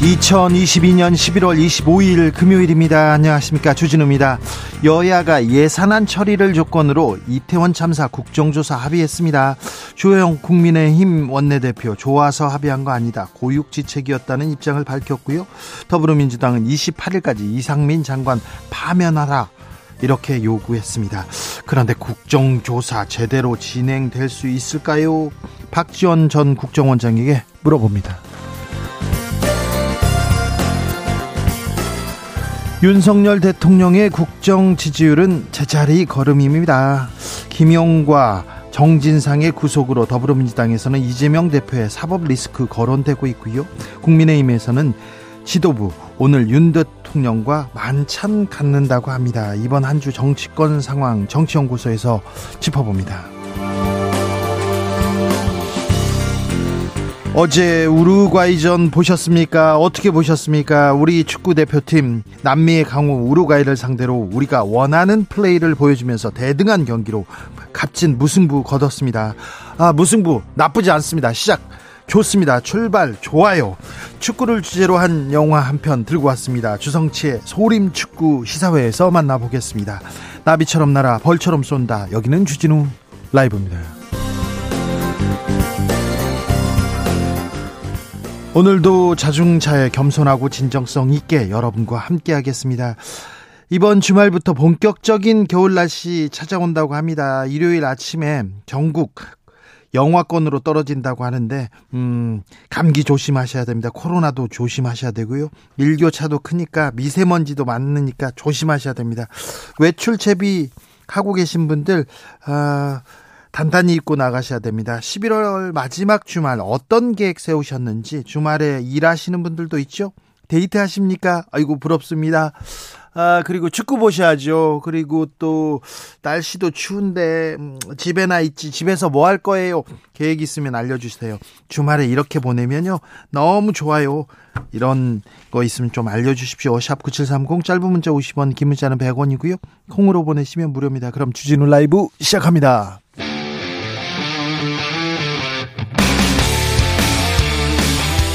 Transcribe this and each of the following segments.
2022년 11월 25일 금요일입니다. 안녕하십니까. 주진우입니다. 여야가 예산안 처리를 조건으로 이태원 참사 국정조사 합의했습니다. 주호영 국민의힘 원내대표 좋아서 합의한 거 아니다. 고육지책이었다는 입장을 밝혔고요. 더불어민주당은 28일까지 이상민 장관 파면하라. 이렇게 요구했습니다. 그런데 국정조사 제대로 진행될 수 있을까요? 박지원 전 국정원장에게 물어봅니다. 윤석열 대통령의 국정 지지율은 제자리 걸음입니다. 김용과 정진상의 구속으로 더불어민주당에서는 이재명 대표의 사법 리스크 거론되고 있고요. 국민의힘에서는 지도부 오늘 윤 대통령과 만찬 갖는다고 합니다. 이번 한 주 정치권 상황 정치연구소에서 짚어봅니다. 어제 우루과이전 보셨습니까? 어떻게 보셨습니까? 우리 축구 대표팀 남미의 강호 우루과이를 상대로 우리가 원하는 플레이를 보여주면서 대등한 경기로 값진 무승부 거뒀습니다. 아, 무승부 나쁘지 않습니다. 시작 좋습니다. 출발 좋아요. 축구를 주제로 한 영화 한 편 들고 왔습니다. 주성치의 소림 축구 시사회에서 만나보겠습니다. 나비처럼 날아 벌처럼 쏜다. 여기는 주진우 라이브입니다. 오늘도 자중차에 겸손하고 진정성 있게 여러분과 함께 하겠습니다. 이번 주말부터 본격적인 겨울 날씨 찾아온다고 합니다. 일요일 아침에 전국 영화권으로 떨어진다고 하는데 음, 감기 조심하셔야 됩니다. 코로나도 조심하셔야 되고요. 일교차도 크니까 미세먼지도 많으니까 조심하셔야 됩니다. 외출 채비 하고 계신 분들 아 단단히 입고 나가셔야 됩니다. 11월 마지막 주말 어떤 계획 세우셨는지 주말에 일하시는 분들도 있죠? 데이트 하십니까? 아이고 부럽습니다. 아, 그리고 축구 보셔야죠. 그리고 또 날씨도 추운데 음, 집에나 있지. 집에서 뭐 할 거예요? 계획 있으면 알려 주세요. 주말에 이렇게 보내면요. 너무 좋아요. 이런 거 있으면 좀 알려 주십시오. 샵 9730 짧은 문자 50원, 긴 문자는 100원이고요. 콩으로 보내시면 무료입니다. 그럼 주진우 라이브 시작합니다.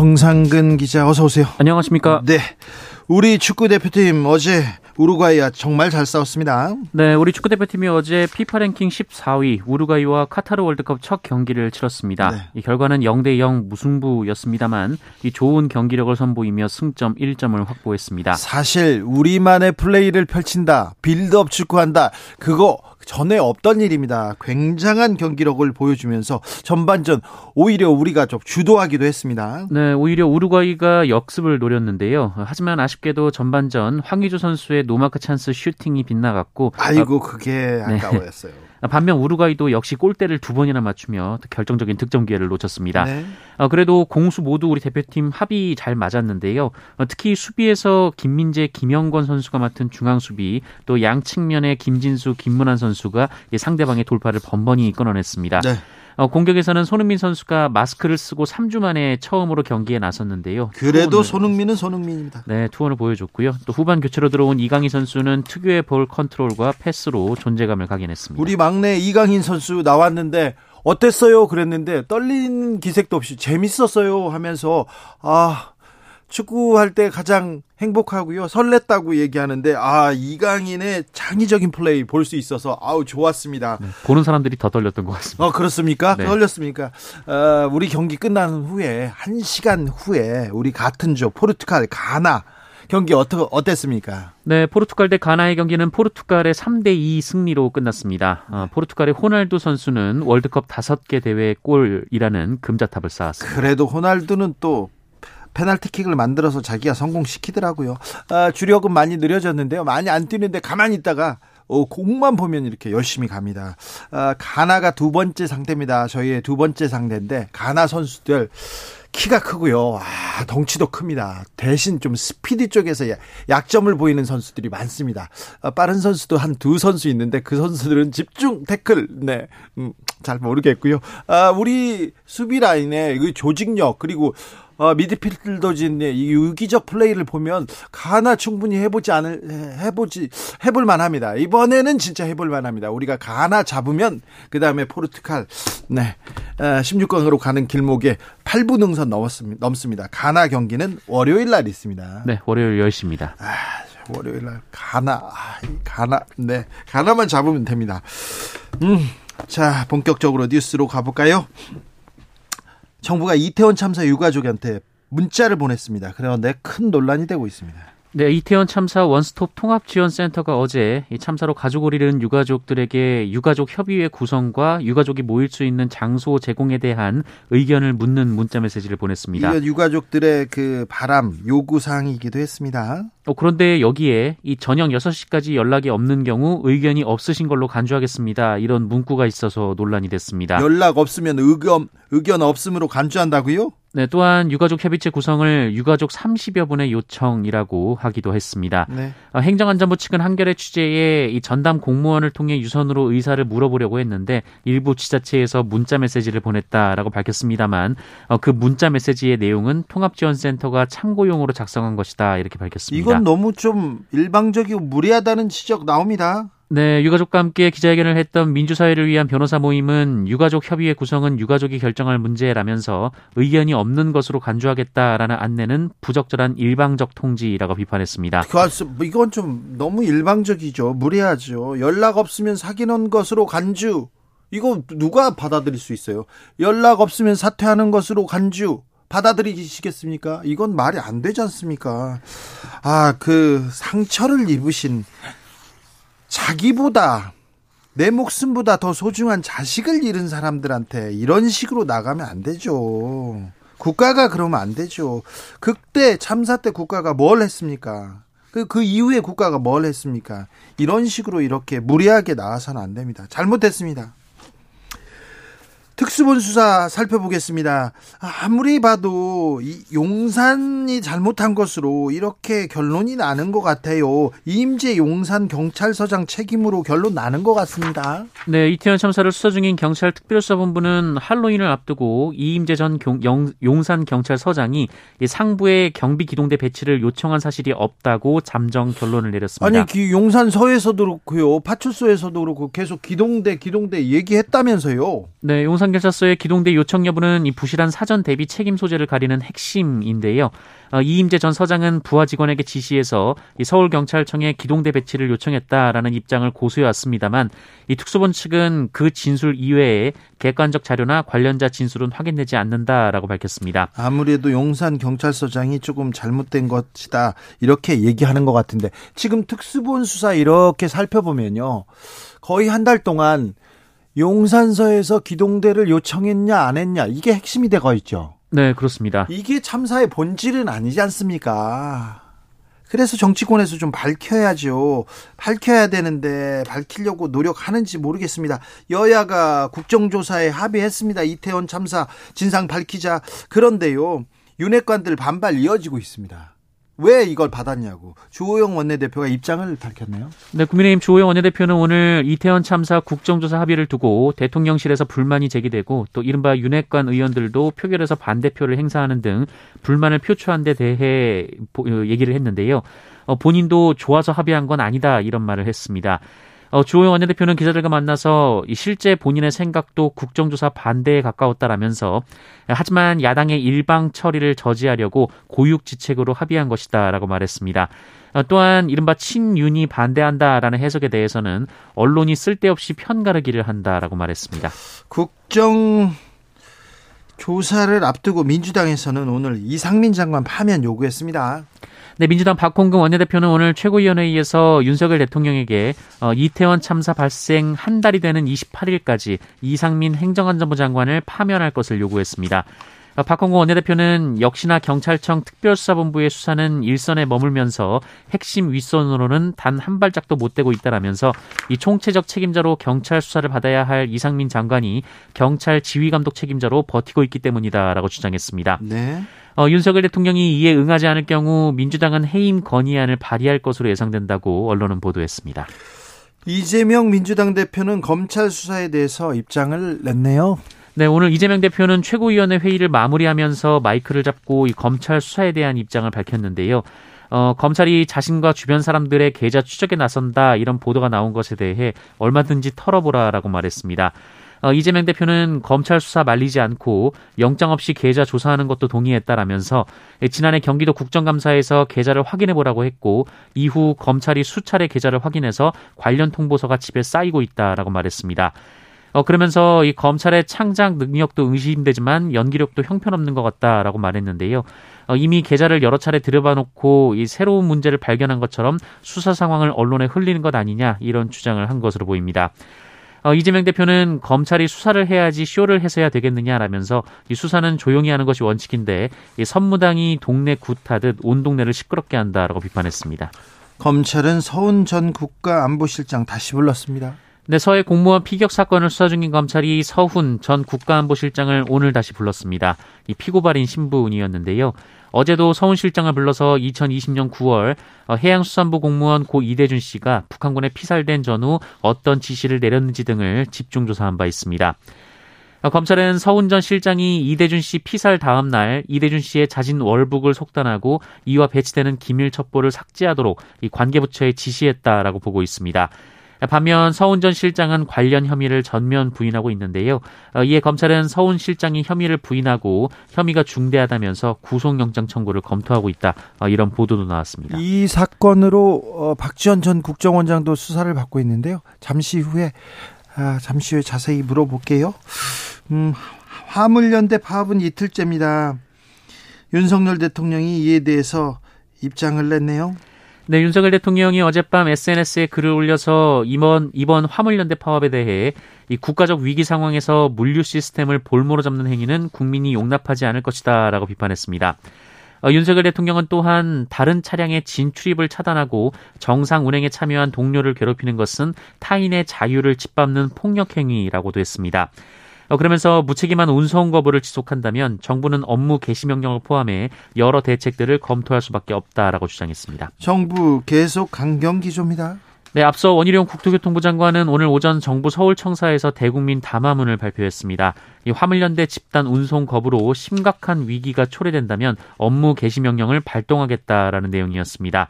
정상근 기자 어서 오세요. 안녕하십니까? 네. 우리 축구 대표팀 어제 우루과이와 정말 잘 싸웠습니다. 네, 우리 축구 대표팀이 어제 피파 랭킹 14위 우루과이와 카타르 월드컵 첫 경기를 치렀습니다. 네. 이 결과는 0대 0 무승부였습니다만 이 좋은 경기력을 선보이며 승점 1점을 확보했습니다. 사실 우리만의 플레이를 펼친다. 빌드업 축구한다. 그거 전에 없던 일입니다. 굉장한 경기력을 보여주면서 전반전 오히려 우리가 좀 주도하기도 했습니다. 네, 오히려 우루과이가 역습을 노렸는데요. 하지만 아쉽게도 전반전 황의조 선수의 노마크 찬스 슈팅이 빗나갔고 아이고 그게 아까웠어요. 네. 반면 우루과이도 역시 골대를 두 번이나 맞추며 결정적인 득점 기회를 놓쳤습니다. 네. 어, 그래도 공수 모두 우리 대표팀 합이 잘 맞았는데요. 어, 특히 수비에서 김민재, 김영권 선수가 맡은 중앙 수비 또 양측면에 김진수, 김문환 선수가 상대방의 돌파를 번번이 끊어냈습니다. 네. 어, 공격에서는 손흥민 선수가 마스크를 쓰고 3주 만에 처음으로 경기에 나섰는데요. 그래도 손흥민은 손흥민입니다. 네, 투혼을 보여줬고요. 또 후반 교체로 들어온 이강인 선수는 특유의 볼 컨트롤과 패스로 존재감을 각인했습니다. 우리 막내 이강인 선수 나왔는데 어땠어요? 그랬는데 떨린 기색도 없이 재밌었어요 하면서 아 축구할 때 가장 행복하고요. 설렜다고 얘기하는데 아 이강인의 창의적인 플레이 볼 수 있어서 아우 좋았습니다. 네, 보는 사람들이 더 떨렸던 것 같습니다. 어 그렇습니까? 네. 떨렸습니까? 어, 우리 경기 끝난 후에 한 시간 후에 우리 같은 조 포르투갈 가나 경기 어떻 어땠습니까? 네, 포르투갈 대 가나의 경기는 포르투갈의 3대 2 승리로 끝났습니다. 어, 포르투갈의 호날두 선수는 월드컵 5개 대회 골이라는 금자탑을 쌓았습니다. 그래도 호날두는 또 페널티킥을 만들어서 자기가 성공시키더라고요. 아, 주력은 많이 느려졌는데요. 많이 안 뛰는데 가만히 있다가 어, 공만 보면 이렇게 열심히 갑니다. 아, 가나가 두 번째 상대입니다. 저희의 두 번째 상대인데 가나 선수들 키가 크고요. 아, 덩치도 큽니다. 대신 좀 스피드 쪽에서 약점을 보이는 선수들이 많습니다. 아, 빠른 선수도 한 두 선수 있는데 그 선수들은 집중 태클, 네, 음, 잘 모르겠고요. 아, 우리 수비 라인의 그 조직력 그리고 어, 미드필더진의 이 유기적 플레이를 보면 가나 충분히 해보지 않을 해보지 해볼 만합니다. 이번에는 진짜 해볼 만합니다. 우리가 가나 잡으면 그 다음에 포르투갈 네 16강으로 가는 길목에 8분 능선 넘었습니다. 넘습니다. 가나 경기는 월요일 날 있습니다. 네, 월요일 10시입니다. 아, 월요일 날 가나 아, 가나 네 가나만 잡으면 됩니다. 음. 자, 본격적으로 뉴스로 가볼까요? 정부가 이태원 참사 유가족한테 문자를 보냈습니다. 그런데 큰 논란이 되고 있습니다. 네, 이태원 참사 원스톱 통합 지원 센터가 어제 이 참사로 가족을 잃은 유가족들에게 유가족 협의회 구성과 유가족이 모일 수 있는 장소 제공에 대한 의견을 묻는 문자 메시지를 보냈습니다. 이건 유가족들의 그 바람, 요구 사항이기도 했습니다. 어, 그런데 여기에 이 저녁 6시까지 연락이 없는 경우 의견이 없으신 걸로 간주하겠습니다. 이런 문구가 있어서 논란이 됐습니다. 연락 없으면 의견 의견 없음으로 간주한다고요? 네, 또한 유가족 협의체 구성을 유가족 30여 분의 요청이라고 하기도 했습니다. 네. 어, 행정안전부 측은 한겨레 취재에 이 전담 공무원을 통해 유선으로 의사를 물어보려고 했는데 일부 지자체에서 문자 메시지를 보냈다라고 밝혔습니다만 어, 그 문자 메시지의 내용은 통합지원센터가 참고용으로 작성한 것이다 이렇게 밝혔습니다. 이건 너무 좀 일방적이고 무리하다는 지적 나옵니다. 네, 유가족과 함께 기자회견을 했던 민주사회를 위한 변호사 모임은 유가족 협의회 구성은 유가족이 결정할 문제라면서 의견이 없는 것으로 간주하겠다라는 안내는 부적절한 일방적 통지라고 비판했습니다. 뭐 이건 좀 너무 일방적이죠. 무리하죠. 연락 없으면 사귀는 것으로 간주. 이거 누가 받아들일 수 있어요? 연락 없으면 사퇴하는 것으로 간주. 받아들이시겠습니까? 이건 말이 안 되지 않습니까? 아, 그 상처를 입으신 자기보다 내 목숨보다 더 소중한 자식을 잃은 사람들한테 이런 식으로 나가면 안 되죠. 국가가 그러면 안 되죠. 그때 참사 때 국가가 뭘 했습니까? 그, 그 이후에 국가가 뭘 했습니까? 이런 식으로 이렇게 무리하게 나와서는 안 됩니다. 잘못했습니다. 특수본 수사 살펴보겠습니다. 아무리 봐도 이 용산이 잘못한 것으로 이렇게 결론이 나는 것 같아요. 이임재 용산 경찰서장 책임으로 결론 나는 것 같습니다. 네, 이태원 참사를 수사 중인 경찰 특별수사본부는 할로윈을 앞두고 이임재 전 경, 영, 용산 경찰서장이 상부의 경비 기동대 배치를 요청한 사실이 없다고 잠정 결론을 내렸습니다. 아니, 용산서에서도 그렇고요, 파출소에서도 그렇고 계속 기동대 기동대 얘기했다면서요. 네, 용산 경찰서의 기동대 요청 여부는 이 부실한 사전 대비 책임 소재를 가리는 핵심인데요. 어, 이임재 전 서장은 부하 직원에게 지시해서 이 서울 경찰청에 기동대 배치를 요청했다라는 입장을 고수해 왔습니다만 이 특수본 측은 그 진술 이외에 객관적 자료나 관련자 진술은 확인되지 않는다라고 밝혔습니다. 아무래도 용산 경찰서장이 조금 잘못된 것이다 이렇게 얘기하는 것 같은데 지금 특수본 수사 이렇게 살펴보면요 거의 한 달 동안 용산서에서 기동대를 요청했냐 안 했냐 이게 핵심이 되고 있죠. 네, 그렇습니다. 이게 참사의 본질은 아니지 않습니까? 그래서 정치권에서 좀 밝혀야죠. 밝혀야 되는데 밝히려고 노력하는지 모르겠습니다. 여야가 국정조사에 합의했습니다. 이태원 참사 진상 밝히자. 그런데요. 윤핵관들 반발 이어지고 있습니다. 왜 이걸 받았냐고 주호영 원내대표가 입장을 밝혔네요. 네, 국민의힘 주호영 원내대표는 오늘 이태원 참사 국정조사 합의를 두고 대통령실에서 불만이 제기되고 또 이른바 윤핵관 의원들도 표결에서 반대표를 행사하는 등 불만을 표출한 데 대해 어, 얘기를 했는데요. 어, 본인도 좋아서 합의한 건 아니다 이런 말을 했습니다. 어, 주호영 원내대표는 기자들과 만나서 실제 본인의 생각도 국정조사 반대에 가까웠다라면서 하지만 야당의 일방 처리를 저지하려고 고육지책으로 합의한 것이다라고 말했습니다. 어, 또한 이른바 친윤이 반대한다라는 해석에 대해서는 언론이 쓸데없이 편가르기를 한다라고 말했습니다. 국정 조사를 앞두고 민주당에서는 오늘 이상민 장관 파면 요구했습니다. 네, 민주당 박홍근 원내대표는 오늘 최고위원회의에서 윤석열 대통령에게 어, 이태원 참사 발생 한 달이 되는 28일까지 이상민 행정안전부 장관을 파면할 것을 요구했습니다. 어, 박홍근 원내대표는 역시나 경찰청 특별수사본부의 수사는 일선에 머물면서 핵심 윗선으로는 단 한 발짝도 못 대고 있다라면서 이 총체적 책임자로 경찰 수사를 받아야 할 이상민 장관이 경찰 지휘 감독 책임자로 버티고 있기 때문이다라고 주장했습니다. 네. 어, 윤석열 대통령이 이에 응하지 않을 경우 민주당은 해임 건의안을 발의할 것으로 예상된다고 언론은 보도했습니다. 이재명 민주당 대표는 검찰 수사에 대해서 입장을 냈네요. 네, 오늘 이재명 대표는 최고위원회 회의를 마무리하면서 마이크를 잡고 이 검찰 수사에 대한 입장을 밝혔는데요. 어, 검찰이 자신과 주변 사람들의 계좌 추적에 나선다 이런 보도가 나온 것에 대해 얼마든지 털어보라라고 말했습니다. 어, 이재명 대표는 검찰 수사 말리지 않고 영장 없이 계좌 조사하는 것도 동의했다라면서 지난해 경기도 국정감사에서 계좌를 확인해 보라고 했고 이후 검찰이 수차례 계좌를 확인해서 관련 통보서가 집에 쌓이고 있다라고 말했습니다. 어, 그러면서 이 검찰의 창작 능력도 의심되지만 연기력도 형편없는 것 같다라고 말했는데요. 어, 이미 계좌를 여러 차례 들여봐 놓고 이 새로운 문제를 발견한 것처럼 수사 상황을 언론에 흘리는 것 아니냐 이런 주장을 한 것으로 보입니다. 어, 이재명 대표는 검찰이 수사를 해야지 쇼를 해서야 되겠느냐라면서 이 수사는 조용히 하는 것이 원칙인데 이 선무당이 동네 굿하듯 온 동네를 시끄럽게 한다라고 비판했습니다. 검찰은 서훈 전 국가안보실장 다시 불렀습니다. 네, 서해 공무원 피격 사건을 수사 중인 검찰이 서훈 전 국가안보실장을 오늘 다시 불렀습니다. 이 피고발인 신부운이었는데요. 어제도 서훈 실장을 불러서 2020년 9월 어, 해양수산부 공무원 고 이대준 씨가 북한군에 피살된 전후 어떤 지시를 내렸는지 등을 집중 조사한 바 있습니다. 어, 검찰은 서훈 전 실장이 이대준 씨 피살 다음 날 이대준 씨의 자진 월북을 속단하고 이와 배치되는 기밀 첩보를 삭제하도록 이 관계부처에 지시했다라고 보고 있습니다. 반면 서훈 전 실장은 관련 혐의를 전면 부인하고 있는데요. 어, 이에 검찰은 서훈 실장이 혐의를 부인하고 혐의가 중대하다면서 구속영장 청구를 검토하고 있다. 어, 이런 보도도 나왔습니다. 이 사건으로 어, 박지원 전 국정원장도 수사를 받고 있는데요. 잠시 후에 아, 잠시 후에 자세히 물어볼게요. 음, 화물연대 파업은 이틀째입니다. 윤석열 대통령이 이에 대해서 입장을 냈네요. 네, 윤석열 대통령이 어젯밤 SNS에 글을 올려서 이번 이번 화물연대 파업에 대해 이 국가적 위기 상황에서 물류 시스템을 볼모로 잡는 행위는 국민이 용납하지 않을 것이다라고 비판했습니다. 어, 윤석열 대통령은 또한 다른 차량의 진출입을 차단하고 정상 운행에 참여한 동료를 괴롭히는 것은 타인의 자유를 짓밟는 폭력 행위라고도 했습니다. 어, 그러면서 무책임한 운송 거부를 지속한다면 정부는 업무 개시 명령을 포함해 여러 대책들을 검토할 수밖에 없다라고 주장했습니다. 정부 계속 강경 기조입니다. 네, 앞서 원희룡 국토교통부 장관은 오늘 오전 정부 서울청사에서 대국민 담화문을 발표했습니다. 이 화물연대 집단 운송 거부로 심각한 위기가 초래된다면 업무 개시 명령을 발동하겠다라는 내용이었습니다.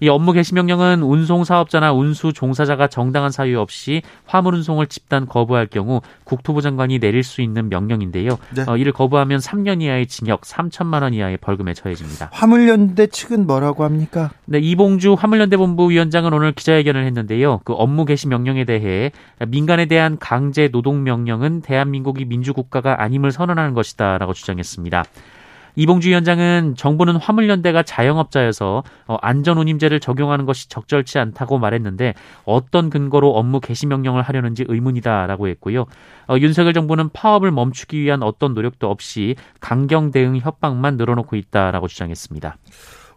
이 업무 개시 명령은 운송 사업자나 운수 종사자가 정당한 사유 없이 화물 운송을 집단 거부할 경우 국토부 장관이 내릴 수 있는 명령인데요. 네. 어, 이를 거부하면 3년 이하의 징역, 3천만 원 이하의 벌금에 처해집니다. 화물연대 측은 뭐라고 합니까? 네, 이봉주 화물연대 본부 위원장은 오늘 기자회견을 했는데요. 그 업무 개시 명령에 대해 민간에 대한 강제 노동 명령은 대한민국이 민주국가가 아님을 선언하는 것이다라고 주장했습니다. 이봉주 위원장은 정부는 화물연대가 자영업자여서 어, 안전운임제를 적용하는 것이 적절치 않다고 말했는데 어떤 근거로 업무 개시 명령을 하려는지 의문이다라고 했고요. 어, 윤석열 정부는 파업을 멈추기 위한 어떤 노력도 없이 강경 대응 협박만 늘어놓고 있다라고 주장했습니다.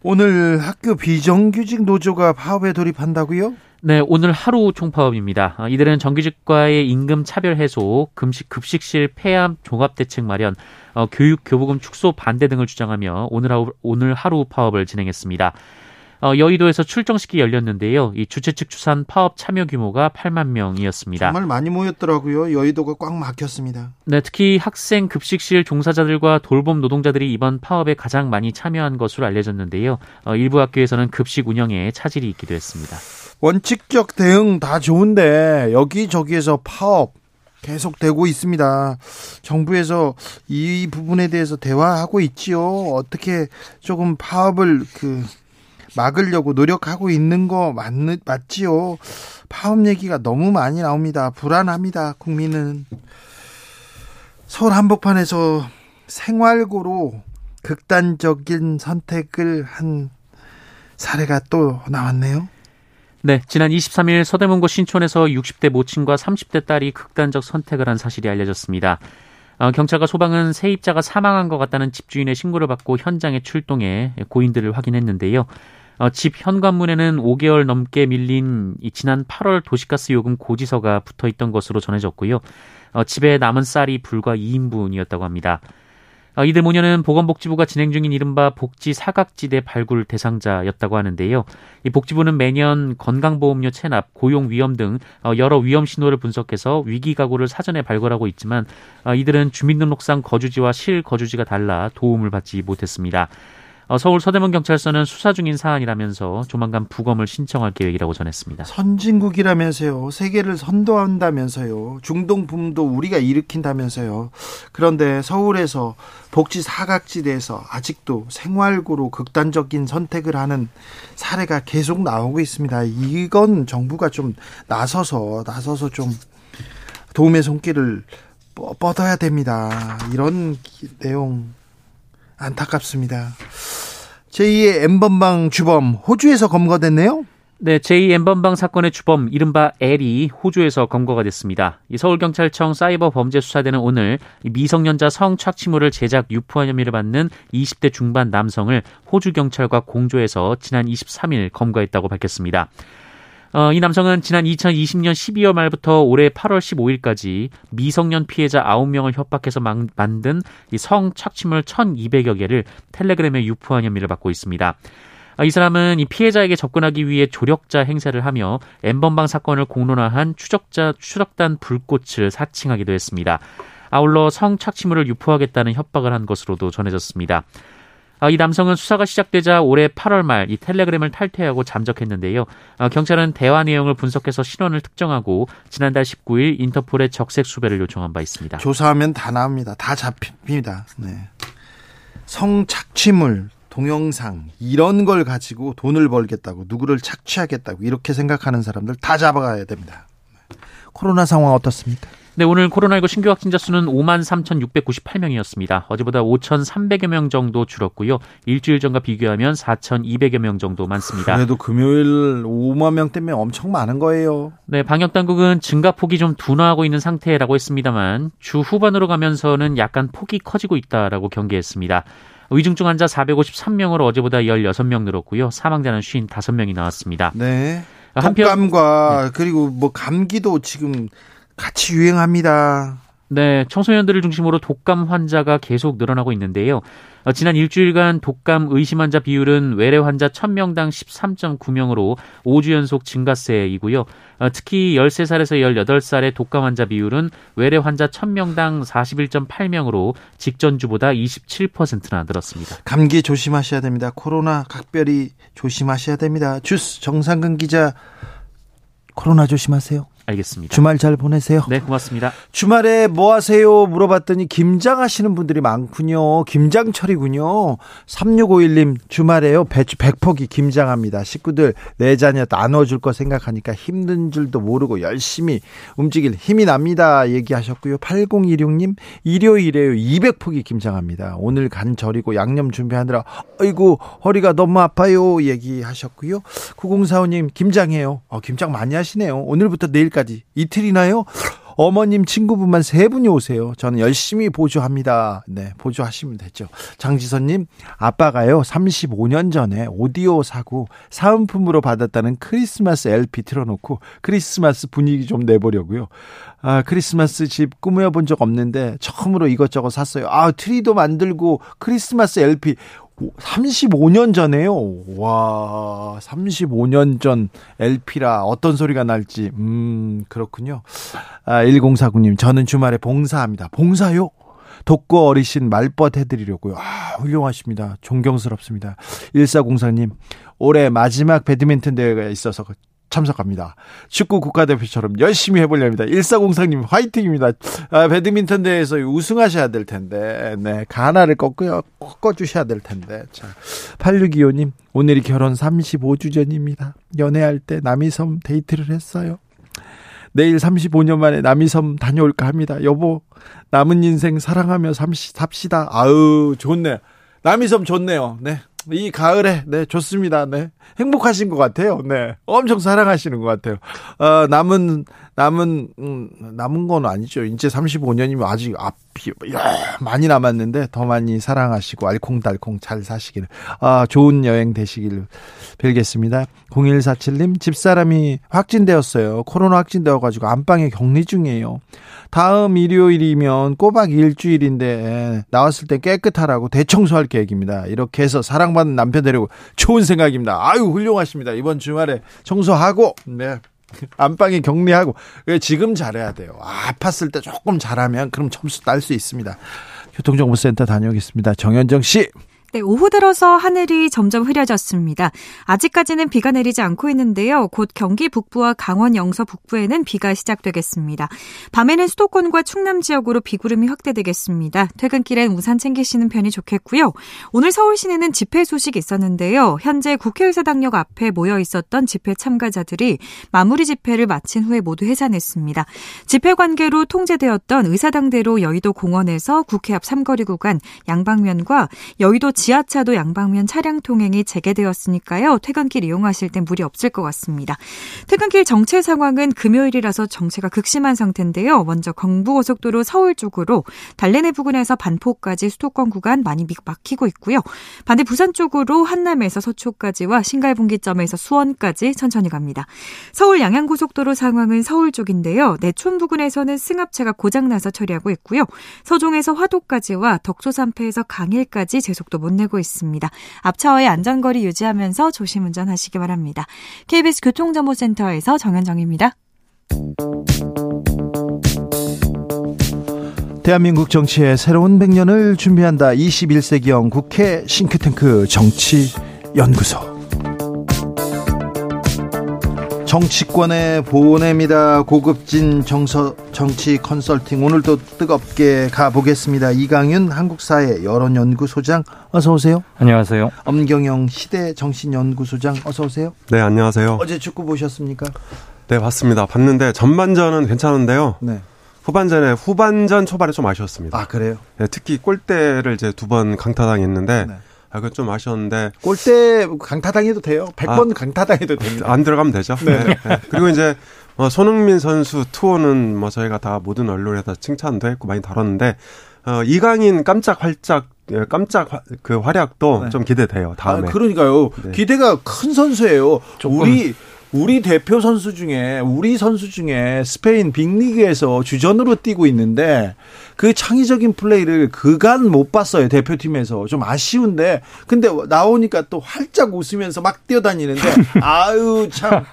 오늘 학교 비정규직 노조가 파업에 돌입한다고요? 네, 오늘 하루 총파업입니다. 어, 이들은 정규직과의 임금 차별 해소, 금식 급식실 폐암 종합 대책 마련, 어, 교육 교부금 축소 반대 등을 주장하며 오늘 하루, 오늘 하루 파업을 진행했습니다. 어, 여의도에서 출정식이 열렸는데요. 이 주최 측 추산 파업 참여 규모가 8만 명이었습니다. 정말 많이 모였더라고요. 여의도가 꽉 막혔습니다. 네, 특히 학생 급식실 종사자들과 돌봄 노동자들이 이번 파업에 가장 많이 참여한 것으로 알려졌는데요. 어, 일부 학교에서는 급식 운영에 차질이 있기도 했습니다. 원칙적 대응 다 좋은데 여기저기에서 파업 계속되고 있습니다. 정부에서 이 부분에 대해서 대화하고 있지요. 어떻게 조금 파업을 그 막으려고 노력하고 있는 거 맞, 맞지요. 파업 얘기가 너무 많이 나옵니다. 불안합니다. 국민은 서울 한복판에서 생활고로 극단적인 선택을 한 사례가 또 나왔네요. 네, 지난 23일 서대문구 신촌에서 60대 모친과 30대 딸이 극단적 선택을 한 사실이 알려졌습니다. 어, 경찰과 소방은 세입자가 사망한 것 같다는 집주인의 신고를 받고 현장에 출동해 고인들을 확인했는데요. 어, 집 현관문에는 5개월 넘게 밀린 지난 8월 도시가스 요금 고지서가 붙어 있던 것으로 전해졌고요. 어, 집에 남은 쌀이 불과 2인분이었다고 합니다. 어, 이들 모녀는 보건복지부가 진행 중인 이른바 복지 사각지대 발굴 대상자였다고 하는데요. 이 복지부는 매년 건강보험료 체납, 고용 위험 등 어, 여러 위험 신호를 분석해서 위기 가구를 사전에 발굴하고 있지만 어, 이들은 주민등록상 거주지와 실거주지가 달라 도움을 받지 못했습니다. 어, 서울 서대문 경찰서는 수사 중인 사안이라면서 조만간 부검을 신청할 계획이라고 전했습니다. 선진국이라면서요. 세계를 선도한다면서요. 중동 붐도 우리가 일으킨다면서요. 그런데 서울에서 복지 사각지대에서 아직도 생활고로 극단적인 선택을 하는 사례가 계속 나오고 있습니다. 이건 정부가 좀 나서서 나서서 좀 도움의 손길을 뻗어야 됩니다. 이런 내용 안타깝습니다. 제2의 엠번방 주범 호주에서 검거됐네요. 네, 제2 엠번방 사건의 주범 이른바 L이 호주에서 검거가 됐습니다. 서울경찰청 사이버 범죄 수사대는 오늘 미성년자 성착취물을 제작 유포한 혐의를 받는 20대 중반 남성을 호주 경찰과 공조해서 지난 23일 검거했다고 밝혔습니다. 어, 이 남성은 지난 2020년 12월 말부터 올해 8월 15일까지 미성년 피해자 9명을 협박해서 만, 만든 이 성착취물 1,200여 개를 텔레그램에 유포한 혐의를 받고 있습니다. 어, 이 사람은 이 피해자에게 접근하기 위해 조력자 행세를 하며 엠번방 사건을 공론화한 추적자 추적단 불꽃을 사칭하기도 했습니다. 아울러 성착취물을 유포하겠다는 협박을 한 것으로도 전해졌습니다. 아, 이 남성은 수사가 시작되자 올해 8월 말 이 텔레그램을 탈퇴하고 잠적했는데요. 아, 경찰은 대화 내용을 분석해서 신원을 특정하고 지난달 19일 인터폴에 적색 수배를 요청한 바 있습니다. 조사하면 다 나옵니다. 다 잡힙니다. 네. 성착취물, 동영상 이런 걸 가지고 돈을 벌겠다고 누구를 착취하겠다고 이렇게 생각하는 사람들 다 잡아가야 됩니다. 코로나 상황 어떻습니까? 네, 오늘 코로나19 신규 확진자 수는 5만 3,698명이었습니다. 어제보다 5,300여 명 정도 줄었고요. 일주일 전과 비교하면 4,200여 명 정도 많습니다. 그래도 금요일 5만 명 때문에 엄청 많은 거예요. 네, 방역 당국은 증가폭이 좀 둔화하고 있는 상태라고 했습니다만 주 후반으로 가면서는 약간 폭이 커지고 있다라고 경계했습니다. 위중증 환자 453명으로 어제보다 16명 늘었고요. 사망자는 55명이 나왔습니다. 네. 한편 독감과 네. 그리고 뭐 감기도 지금 같이 유행합니다. 네, 청소년들을 중심으로 독감 환자가 계속 늘어나고 있는데요. 어, 지난 일주일간 독감 의심 환자 비율은 외래 환자 1000명당 13.9명으로 5주 연속 증가세이고요. 어, 특히 13살에서 18살의 독감 환자 비율은 외래 환자 1000명당 41.8명으로 직전주보다 27%나 늘었습니다. 감기 조심하셔야 됩니다. 코로나 각별히 조심하셔야 됩니다. 주스 정상근 기자 코로나 조심하세요. 알겠습니다. 주말 잘 보내세요. 네, 고맙습니다. 주말에 뭐 하세요? 물어봤더니 김장 하시는 분들이 많군요. 김장철이군요. 3651님 주말에요. 배추 100포기 김장합니다. 식구들 내 자녀 나눠줄 거 생각하니까 힘든 줄도 모르고 열심히 움직일 힘이 납니다. 얘기하셨고요. 8016님 일요일에요. 200포기 김장합니다. 오늘 간 절이고 양념 준비하느라 아이고 허리가 너무 아파요. 얘기하셨고요. 9045님 김장해요. 어, 김장 많이 하시네요. 오늘부터 내일까지 내일까지 이틀이나요? 어머님 친구분만 세 분이 오세요. 저는 열심히 보조합니다. 네, 보조하시면 되죠. 장지선님, 아빠가요, 35년 전에 오디오 사고 사은품으로 받았다는 크리스마스 LP 틀어놓고 크리스마스 분위기 좀 내보려고요. 아, 크리스마스 집 꾸며본 적 없는데 처음으로 이것저것 샀어요. 아, 트리도 만들고 크리스마스 LP 35년 전에요. 와, 35년 전 LP라 어떤 소리가 날지. 음, 그렇군요. 아, 1049님, 저는 주말에 봉사합니다. 봉사요? 독거 어리신 말벗 해드리려고요. 아, 훌륭하십니다. 존경스럽습니다. 1404님, 올해 마지막 배드민턴 대회가 있어서 참석합니다. 축구 국가대표처럼 열심히 해보렵니다. 1404님 화이팅입니다. 아, 배드민턴 대회에서 우승하셔야 될 텐데, 네, 가나를 꺾어요, 꺾어주셔야 될 텐데. 자, 8625님, 오늘이 결혼 35주 전입니다. 연애할 때 남이섬 데이트를 했어요. 내일 35년 만에 남이섬 다녀올까 합니다. 여보, 남은 인생 사랑하며 삽시다. 아유, 좋네. 남이섬 좋네요. 네. 이 가을에 네 좋습니다. 네 행복하신 것 같아요. 네 엄청 사랑하시는 것 같아요. 어, 남은 남은 음, 남은 건 아니죠. 이제 35년이면 아직 앞이 야, 많이 남았는데 더 많이 사랑하시고 알콩달콩 잘 사시기를 아 좋은 여행 되시기를 빌겠습니다. 0147님 집사람이 확진되었어요. 코로나 확진되어 가지고 안방에 격리 중이에요. 다음 일요일이면 꼬박 일주일인데 나왔을 때 깨끗하라고 대청소할 계획입니다. 이렇게 해서 사랑받는 남편 되려고 좋은 생각입니다. 아유 훌륭하십니다. 이번 주말에 청소하고 네. 안방에 격리하고 지금 잘해야 돼요. 아, 아팠을 때 조금 잘하면 그럼 점수 딸 수 있습니다. 교통정보센터 다녀오겠습니다. 정현정 씨. 네, 오후 들어서 하늘이 점점 흐려졌습니다. 아직까지는 비가 내리지 않고 있는데요. 곧 경기 북부와 강원 영서 북부에는 비가 시작되겠습니다. 밤에는 수도권과 충남 지역으로 비구름이 확대되겠습니다. 퇴근길엔 우산 챙기시는 편이 좋겠고요. 오늘 서울 시내는 집회 소식이 있었는데요. 현재 국회의사당역 앞에 모여 있었던 집회 참가자들이 마무리 집회를 마친 후에 모두 해산했습니다. 집회 관계로 통제되었던 의사당대로 여의도 공원에서 국회 앞 삼거리 구간 양방면과 여의도 지하차도 양방면 차량 통행이 재개되었으니까요. 퇴근길 이용하실 땐 무리 없을 것 같습니다. 퇴근길 정체 상황은 금요일이라서 정체가 극심한 상태인데요. 먼저 경부고속도로 서울 쪽으로 달래내 부근에서 반포까지 수도권 구간 많이 막히고 있고요. 반대 부산 쪽으로 한남에서 서초까지와 신갈분기점에서 수원까지 천천히 갑니다. 서울 양양고속도로 상황은 서울 쪽인데요. 내촌 부근에서는 승합차가 고장나서 처리하고 있고요. 서종에서 화도까지와 덕소산패에서 강일까지 제속도 못 내고 있습니다. 앞차와의 안전거리 유지하면서 조심 운전하시기 바랍니다. KBS 교통정보센터에서 정현정입니다. 대한민국 정치의 새로운 100년을 준비한다. 21세기형 국회 싱크탱크 정치연구소. 정치권에 보냅니다. 고급진 정서 정치 컨설팅 오늘도 뜨겁게 가보겠습니다. 이강윤 한국사회 여론연구소장 어서 오세요. 안녕하세요. 엄경영 시대 정신연구소장 어서 오세요. 네 안녕하세요. 어제 축구 보셨습니까? 네 봤습니다. 봤는데 전반전은 괜찮은데요. 네. 후반전에 후반전 초반에 좀 아쉬웠습니다. 아 그래요? 네, 특히 골대를 이제 두 번 강타당했는데. 네. 아, 그건 좀 아쉬웠는데. 골대 강타당해도 돼요. 100번 아, 강타당해도 됩니다. 안 들어가면 되죠. 네. 네. 네. 그리고 이제 어, 손흥민 선수 투어는 뭐 저희가 다 모든 언론에서 칭찬도 했고 많이 다뤘는데 어, 이강인 깜짝 활짝 예, 깜짝 그 활약도 네. 좀 기대돼요. 다음에. 아, 그러니까요. 네. 기대가 큰 선수예요. 우리 우리 대표 선수 중에 우리 선수 중에 스페인 빅리그에서 주전으로 뛰고 있는데 그 창의적인 플레이를 그간 못 봤어요 대표팀에서 좀 아쉬운데 근데 나오니까 또 활짝 웃으면서 막 뛰어다니는데 아유 참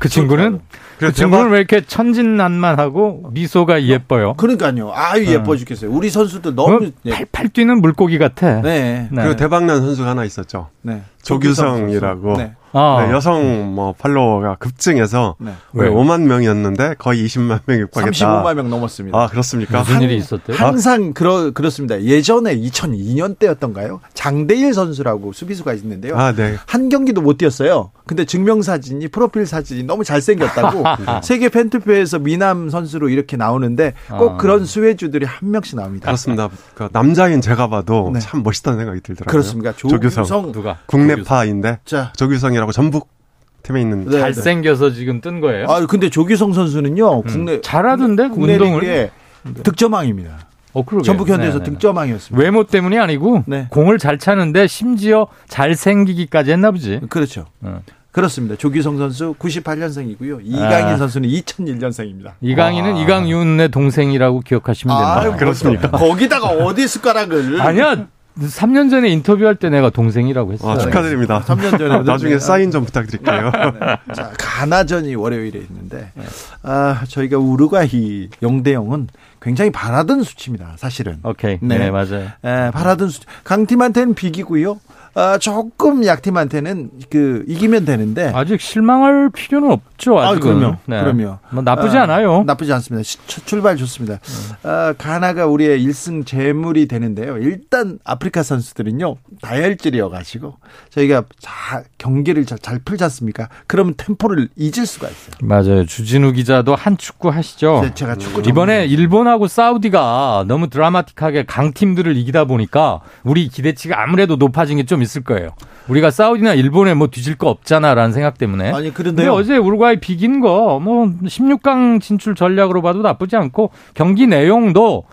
그 친구는 그 친구는 왜 이렇게 천진난만하고 미소가 예뻐요? 그러니까요. 아유 어. 예뻐 죽겠어요. 우리 선수들 너무 어, 팔팔 뛰는 물고기 같아. 네. 네. 그리고 대박난 선수가 하나 있었죠. 네. 조규성이라고. 네. 아. 네, 여성 뭐 팔로워가 급증해서 네. 네. 5만 명이었는데 거의 20만 명이 육박했다. 35만 명 넘었습니다. 아 그렇습니까? 무슨 일이 있었대요? 항상 그러 그렇습니다. 예전에 2002년 때였던가요? 장대일 선수라고 수비수가 있는데요. 아, 네. 한 경기도 못 뛰었어요. 근데 증명 사진이 프로필 사진이 너무 잘생겼다고 세계 팬투표에서 미남 선수로 이렇게 나오는데 꼭 아. 그런 수혜주들이 한 명씩 나옵니다. 그렇습니다. 그 남자인 제가 봐도 네. 참 멋있다는 생각이 들더라고요. 그렇습니까? 조규성, 조규성 누가 국내파인데 자 조규성이 라고 전북 팀에 있는 네, 잘생겨서 지금 뜬 거예요. 아 근데 조규성 선수는요 음. 국내 잘하던데 국내 운동을 득점왕입니다. 어, 그러게. 전북 현대에서 네, 네, 네. 득점왕이었습니다. 외모 때문이 아니고 네. 공을 잘 차는데 심지어 잘 생기기까지 했나 보지. 그렇죠. 어. 그렇습니다. 조기성 선수 98년생이고요. 이강인 아. 선수는 2001년생입니다. 이강인은 아. 이강윤의 동생이라고 기억하시면 됩니다. 아, 그렇습니까? 거기다가 어디 숟가락을 아니야. 3년 전에 인터뷰할 때 내가 동생이라고 했어요. 아, 축하드립니다. 3년 전에 나중에 사인 좀 부탁드릴게요. 네. 자, 가나전이 월요일에 있는데 아, 저희가 우루과이 0대 0은 굉장히 바라던 수치입니다. 사실은. 오케이. 네, 네 맞아요. 네, 바라던 수치. 강팀한테는 비기고요. 아, 조금 약팀한테는 그 이기면 되는데 아직 실망할 필요는 없죠. 아직은. 아, 그럼요. 네. 그럼요. 뭐 나쁘지 아, 않아요. 나쁘지 않습니다. 시, 출발 좋습니다. 아, 가나가 우리의 1승 재물이 되는데요. 일단 아프리카 선수들은요 다혈질이어 가지고 저희가 자, 경기를 잘, 잘 풀지 않습니까? 그러면 템포를 잊을 수가 있어요. 맞아요. 주진우 기자도 한 축구 하시죠. 네, 제가 축구 이번에 일본하고 사우디가 너무 드라마틱하게 강팀들을 이기다 보니까 우리 기대치가 아무래도 높아진 게좀 좀 있을 거예요. 우리가 사우디나 일본에 뭐 뒤질 거 없잖아라는 생각 때문에. 아니 그런데 어제 우루과이 비긴 거 뭐 16강 진출 전략으로 봐도 나쁘지 않고 경기 내용도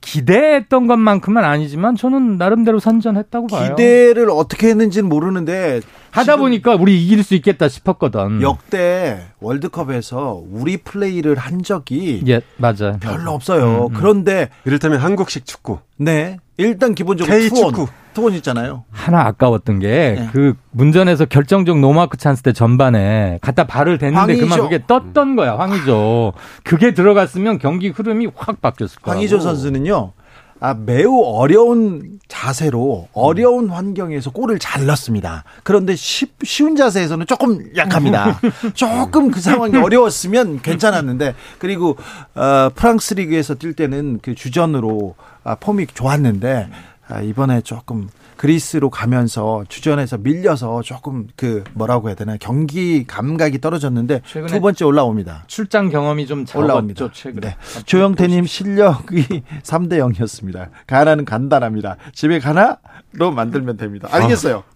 기대했던 것만큼은 아니지만 저는 나름대로 선전했다고 봐요. 기대를 어떻게 했는지는 모르는데 하다 보니까 우리 이길 수 있겠다 싶었거든. 역대 월드컵에서 우리 플레이를 한 적이 예, 맞아. 별로 없어요. 음, 음. 그런데 이를테면 한국식 축구. 네. 일단 기본적으로 K 축구. 투혼 있잖아요. 하나 아까웠던 게 그 네. 그 문전에서 결정적 노마크 찬스 때 전반에 갖다 발을 댔는데 황의조. 그만 그게 떴던 거야. 황의조. 그게 들어갔으면 경기 흐름이 확 바뀌었을 거야. 황의조 선수는요. 아, 매우 어려운 자세로 어려운 환경에서 골을 잘 넣습니다. 그런데 쉽, 쉬운 자세에서는 조금 약합니다. 조금 그 상황이 어려웠으면 괜찮았는데 그리고 어, 프랑스 리그에서 뛸 때는 그 주전으로 아, 폼이 좋았는데 아, 이번에 조금 그리스로 가면서 주전에서 밀려서 조금 그 뭐라고 해야 되나 경기 감각이 떨어졌는데 두 번째 올라옵니다. 출장 경험이 좀 올라옵니다. 최근에. 네. 조영태님 실력이 3대 0이었습니다. 가나는 간단합니다. 집에 가나로 만들면 됩니다. 알겠어요. 어.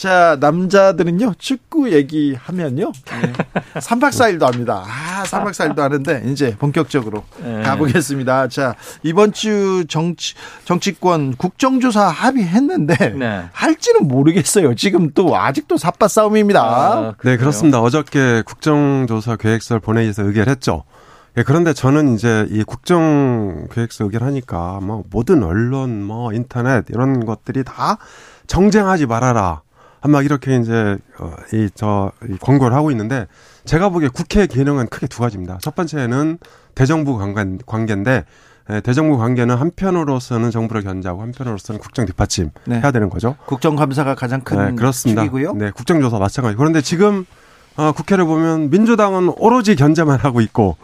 자, 남자들은요, 축구 얘기하면요, 네. 3박 4일도 합니다. 아, 3박 4일도 하는데, 이제 본격적으로 네. 가보겠습니다. 자, 이번 주 정치, 정치권 국정조사 합의했는데, 네. 할지는 모르겠어요. 지금 또 아직도 삿바 싸움입니다. 아, 네, 그렇습니다. 어저께 국정조사 계획서를 본회의에서 의결 했죠. 예, 그런데 저는 이제 이 국정 계획서 의결하니까 뭐 모든 언론, 뭐 인터넷 이런 것들이 다 정쟁하지 말아라. 막 이렇게 이제 어, 이저 이 권고를 하고 있는데 제가 보기에 국회 기능은 크게 두 가지입니다. 첫 번째는 대정부 관계, 관계인데 예, 대정부 관계는 한편으로서는 정부를 견제하고 한편으로서는 국정 뒷받침 네. 해야 되는 거죠. 국정감사가 가장 큰 네, 그렇습니다. 축이고요. 네, 국정조사 마찬가지. 그런데 지금 어, 국회를 보면 민주당은 오로지 견제만 하고 있고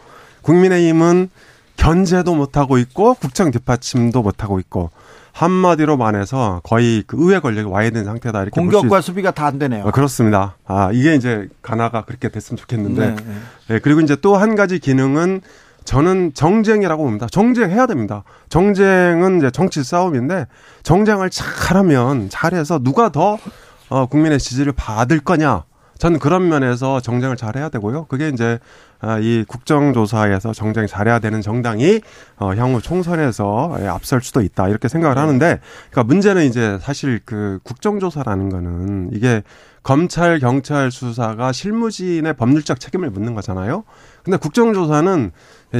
국민의힘은 견제도 못 하고 있고 국정 뒷받침도 못 하고 있고 한마디로 말해서 거의 그 의회 권력이 와야 되는 상태다 이렇게 공격과 수비가 다 안 되네요. 어, 그렇습니다. 아 이게 이제 가나가 그렇게 됐으면 좋겠는데 네, 네. 네, 그리고 이제 또 한 가지 기능은 저는 정쟁이라고 봅니다. 정쟁해야 됩니다. 정쟁은 이제 정치 싸움인데 정쟁을 잘하면 잘해서 누가 더 어, 국민의 지지를 받을 거냐. 저는 그런 면에서 정쟁을 잘해야 되고요. 그게 이제 아, 이 국정조사에서 정쟁 잘해야 되는 정당이 어, 향후 총선에서 예, 앞설 수도 있다 이렇게 생각을 하는데, 그러니까 문제는 이제 사실 그 국정조사라는 거는 이게 검찰 경찰 수사가 실무진의 법률적 책임을 묻는 거잖아요. 근데 국정조사는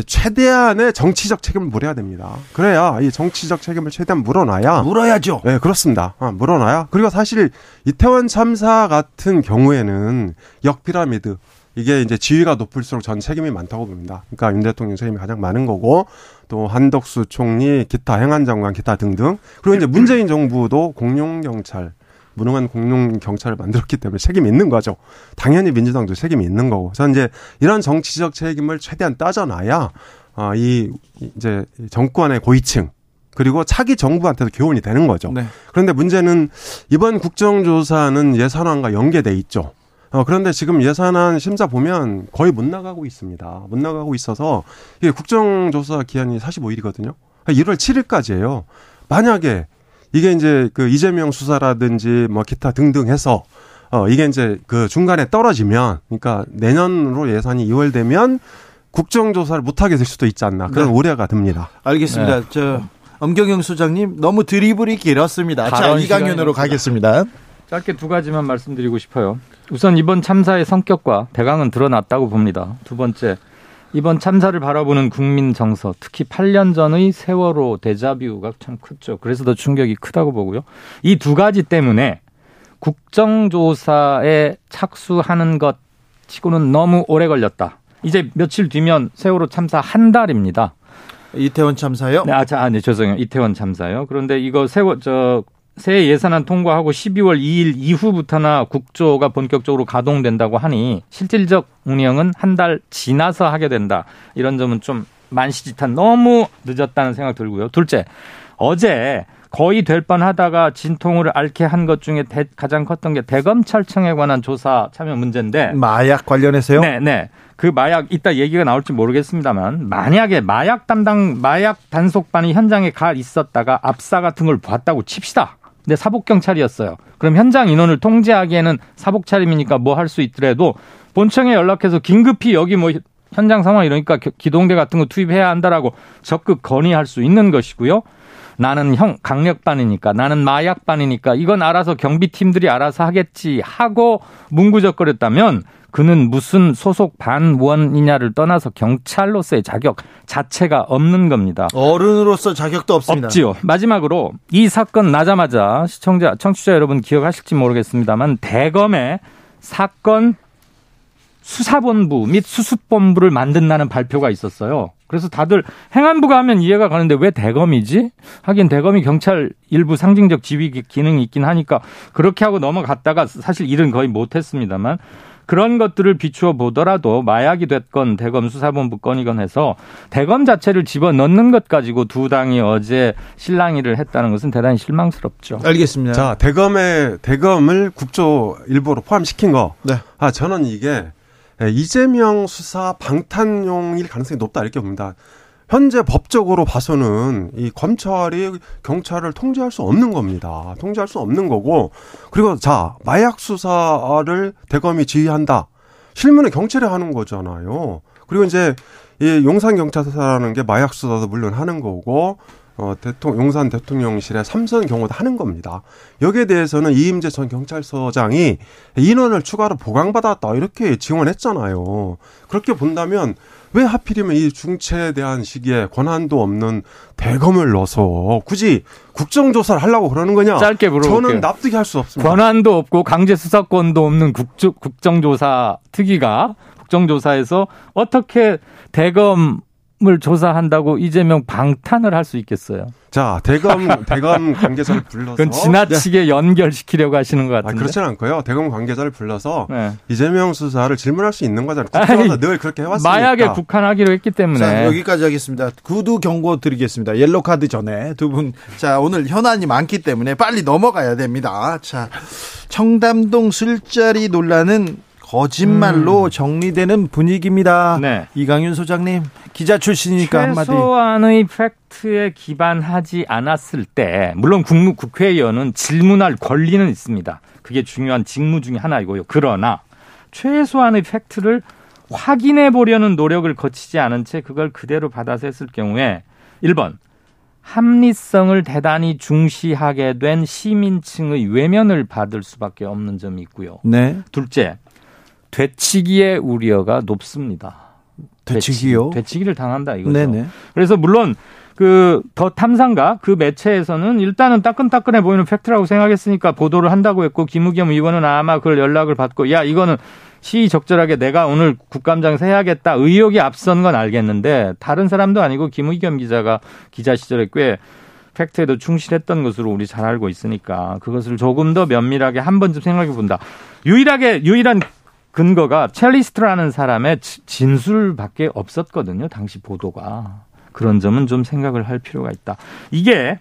최대한의 정치적 책임을 물어야 됩니다. 그래야 이 정치적 책임을 최대한 물어놔야 물어야죠. 네, 그렇습니다. 아, 물어놔야. 그리고 사실 이태원 참사 같은 경우에는 역피라미드 이게 이제 지위가 높을수록 전 책임이 많다고 봅니다. 그러니까 윤 대통령 책임이 가장 많은 거고 또 한덕수 총리, 기타 행안장관, 기타 등등. 그리고 이제 문재인 정부도 공룡 경찰 무능한 공룡 경찰을 만들었기 때문에 책임이 있는 거죠. 당연히 민주당도 책임이 있는 거고. 그래서 이제 이런 정치적 책임을 최대한 따져놔야 아, 이 이제 정권의 고위층 그리고 차기 정부한테도 교훈이 되는 거죠. 네. 그런데 문제는 이번 국정조사는 예산안과 연계돼 있죠. 어, 그런데 지금 예산안 심사 보면 거의 못 나가고 있습니다. 못 나가고 있어서 이게 국정조사 기한이 45일이거든요. 1월 7일까지예요. 만약에 이게 이제 그 이재명 수사라든지 뭐 기타 등등 해서 어 이게 이제 그 중간에 떨어지면 그러니까 내년으로 예산이 2월 되면 국정조사를 못하게 될 수도 있지 않나 그런 네. 우려가 듭니다. 알겠습니다. 네. 저 엄경영 소장님 너무 드리블이 길었습니다. 자 이강윤으로 가겠습니다. 짧게 두 가지만 말씀드리고 싶어요. 우선 이번 참사의 성격과 대강은 드러났다고 봅니다. 두 번째, 이번 참사를 바라보는 국민 정서, 특히 8년 전의 세월호 데자뷰가 참 크죠. 그래서 더 충격이 크다고 보고요. 이 두 가지 때문에 국정조사에 착수하는 것 치고는 너무 오래 걸렸다. 이제 며칠 뒤면 세월호 참사 한 달입니다. 이태원 참사요? 네, 아, 자, 아, 네, 죄송해요. 이태원 참사요. 그런데 이거 세월, 저, 새해 예산안 통과하고 12월 2일 이후부터나 국조가 본격적으로 가동된다고 하니 실질적 운영은 한 달 지나서 하게 된다. 이런 점은 좀 만시지탄 너무 늦었다는 생각 들고요. 둘째, 어제 거의 될 뻔하다가 진통을 앓게 한 것 중에 대, 가장 컸던 게 대검찰청에 관한 조사 참여 문제인데 마약 관련해서요? 네, 네. 그 마약 이따 얘기가 나올지 모르겠습니다만 만약에 마약 담당 마약 단속반이 현장에 가 있었다가 압사 같은 걸 봤다고 칩시다. 근데 사복 경찰이었어요. 그럼 현장 인원을 통제하기에는 사복 차림이니까 뭐 할 수 있더라도 본청에 연락해서 긴급히 여기 뭐 현장 상황 이러니까 기동대 같은 거 투입해야 한다라고 적극 건의할 수 있는 것이고요. 나는 형 강력반이니까 나는 마약반이니까 이건 알아서 경비팀들이 알아서 하겠지 하고 문구적거렸다면 그는 무슨 소속 반원이냐를 떠나서 경찰로서의 자격 자체가 없는 겁니다. 어른으로서 자격도 없습니다. 없지요. 마지막으로 이 사건 나자마자 시청자, 청취자 여러분 기억하실지 모르겠습니다만 대검의 사건 수사본부 및 수습본부를 만든다는 발표가 있었어요. 그래서 다들 행안부가 하면 이해가 가는데 왜 대검이지? 하긴 대검이 경찰 일부 상징적 지휘 기능이 있긴 하니까 그렇게 하고 넘어갔다가 사실 일은 거의 못했습니다만 그런 것들을 비추어 보더라도 마약이 됐건 대검 수사본부 건이건 해서 대검 자체를 집어넣는 것 가지고 두 당이 어제 실랑이를 했다는 것은 대단히 실망스럽죠. 알겠습니다. 자, 대검에 대검을 국조 일부로 포함시킨 거. 네. 아, 저는 이게 이재명 수사 방탄용일 가능성이 높다 이렇게 봅니다. 현재 법적으로 봐서는 이 검찰이 경찰을 통제할 수 없는 겁니다. 통제할 수 없는 거고 그리고 자 마약 수사를 대검이 지휘한다. 실무는 경찰이 하는 거잖아요. 그리고 이제 이 용산 경찰서라는 게 마약 수사도 물론 하는 거고 어, 대통령, 용산 대통령실에 삼선 경호도 하는 겁니다. 여기에 대해서는 이임재 전 경찰서장이 인원을 추가로 보강받았다 이렇게 지원했잖아요. 그렇게 본다면 왜 하필이면 이 중체에 대한 시기에 권한도 없는 대검을 넣어서 굳이 국정조사를 하려고 그러는 거냐? 짧게 물어볼게요. 저는 납득이 할 수 없습니다. 권한도 없고 강제 수사권도 없는 국조, 국정조사 특위가 국정조사에서 어떻게 대검 을 조사한다고 이재명 방탄을 할 수 있겠어요. 자, 대검 대검 관계자를 불러서 그건 지나치게 네. 연결시키려고 하시는 것 같은데. 아, 그렇지는 않고요. 대검 관계자를 불러서 네. 이재명 수사를 질문할 수 있는 거잖아요. 국정에서 늘 그렇게 해왔으니까. 마약에 국한하기로 했기 때문에. 자, 여기까지 하겠습니다. 구두 경고 드리겠습니다. 옐로 카드 전에 두 분. 자, 오늘 현안이 많기 때문에 빨리 넘어가야 됩니다. 자, 청담동 술자리 논란은 거짓말로 음. 정리되는 분위기입니다. 네. 이강윤 소장님 기자 출신이니까 한마디. 최소한의 팩트에 기반하지 않았을 때 물론 국무 국회의원은 질문할 권리는 있습니다. 그게 중요한 직무 중의 하나이고요. 그러나 최소한의 팩트를 확인해 보려는 노력을 거치지 않은 채 그걸 그대로 받아서 했을 경우에 1번 합리성을 대단히 중시하게 된 시민층의 외면을 받을 수밖에 없는 점이 있고요. 네. 둘째, 되치기의 우려가 높습니다. 되치기요? 되치기, 를 당한다 이거죠. 네네. 그래서 물론 그 더 탐상가 그 매체에서는 일단은 따끈따끈해 보이는 팩트라고 생각했으니까 보도를 한다고 했고 김우겸 의원은 아마 그걸 연락을 받고 야 이거는 시적절하게 내가 오늘 국감장에서 해야겠다 의욕이 앞선 건 알겠는데 다른 사람도 아니고 김우겸 기자가 기자 시절에 꽤 팩트에도 충실했던 것으로 우리 잘 알고 있으니까 그것을 조금 더 면밀하게 한 번쯤 생각해 본다. 유일하게 유일한 근거가 첼리스트라는 사람의 진술밖에 없었거든요. 당시 보도가. 그런 점은 좀 생각을 할 필요가 있다. 이게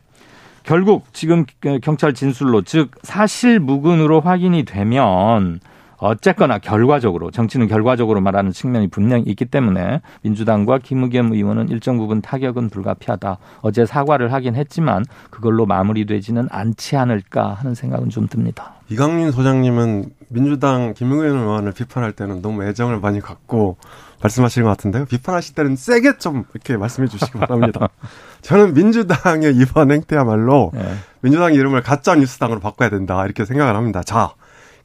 결국 지금 경찰 진술로 즉 사실 무근으로 확인이 되면 어쨌거나 결과적으로 정치는 결과적으로 말하는 측면이 분명히 있기 때문에 민주당과 김의겸 의원은 일정 부분 타격은 불가피하다. 어제 사과를 하긴 했지만 그걸로 마무리되지는 않지 않을까 하는 생각은 좀 듭니다. 이강민 소장님은 민주당 김의겸 의원을 비판할 때는 너무 애정을 많이 갖고 말씀하시는 것 같은데요. 비판하실 때는 세게 좀 이렇게 말씀해 주시기 바랍니다. 저는 민주당의 이번 행태야말로 네. 민주당 이름을 가짜 뉴스당으로 바꿔야 된다 이렇게 생각을 합니다. 자,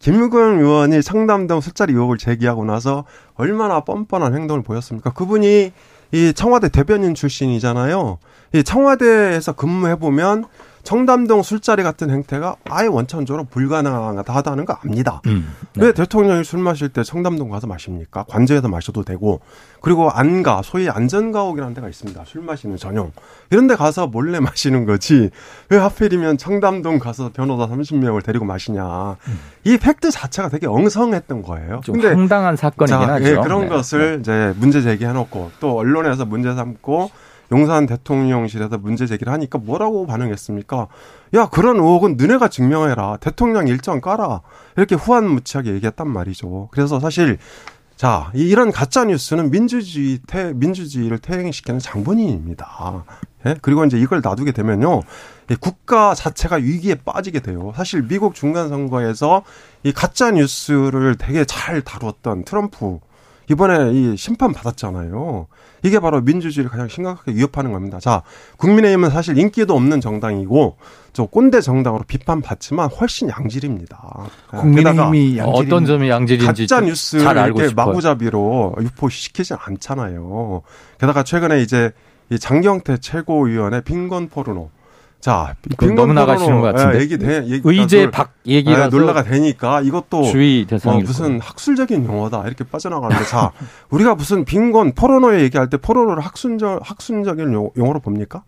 김유경 의원이 청담동 술자리 의혹을 제기하고 나서 얼마나 뻔뻔한 행동을 보였습니까? 그분이 이 청와대 대변인 출신이잖아요. 이 청와대에서 근무해 보면 청담동 술자리 같은 행태가 아예 원천적으로 불가능하다는 거 압니다. 음, 네. 왜 대통령이 술 마실 때 청담동 가서 마십니까? 관저에서 마셔도 되고 그리고 안가 소위 안전가옥이라는 데가 있습니다. 술 마시는 전용 이런 데 가서 몰래 마시는 거지 왜 하필이면 청담동 가서 변호사 30명을 데리고 마시냐 음. 이 팩트 자체가 되게 엉성했던 거예요. 좀 근데 황당한 사건이긴 자, 하죠. 예, 그런 네. 것을 네. 이제 문제 제기해놓고 또 언론에서 문제 삼고 용산 대통령실에서 문제 제기를 하니까 뭐라고 반응했습니까? 야, 그런 의혹은 너네가 증명해라. 대통령 일정 깔아. 이렇게 후한무치하게 얘기했단 말이죠. 그래서 사실 자, 이런 가짜 뉴스는 민주주의 태, 민주주의를 퇴행시키는 장본인입니다. 예? 그리고 이제 이걸 놔두게 되면요. 국가 자체가 위기에 빠지게 돼요. 사실 미국 중간 선거에서 이 가짜 뉴스를 되게 잘 다루었던 트럼프 이번에 이 심판 받았잖아요. 이게 바로 민주주의를 가장 심각하게 위협하는 겁니다. 자, 국민의힘은 사실 인기도 없는 정당이고 저 꼰대 정당으로 비판받지만 훨씬 양질입니다. 국민의힘이 양질 어떤 점이 양질인지 가짜 뉴스를 이렇게 마구잡이로 유포시키지 않잖아요. 게다가 최근에 이제 이 장경태 최고위원의 빈곤 포르노 자, 너무 나가시는 것 같은데. 예, 얘기 돼, 얘기, 의제 아, 박 얘기가 예, 논란이 되니까 이것도 주의 대상 어, 무슨 학술적인 용어다 이렇게 빠져나가는데 자, 우리가 무슨 빈곤 포르노에 얘기할 때 포르노를 학술적 학술적인 용어로 봅니까?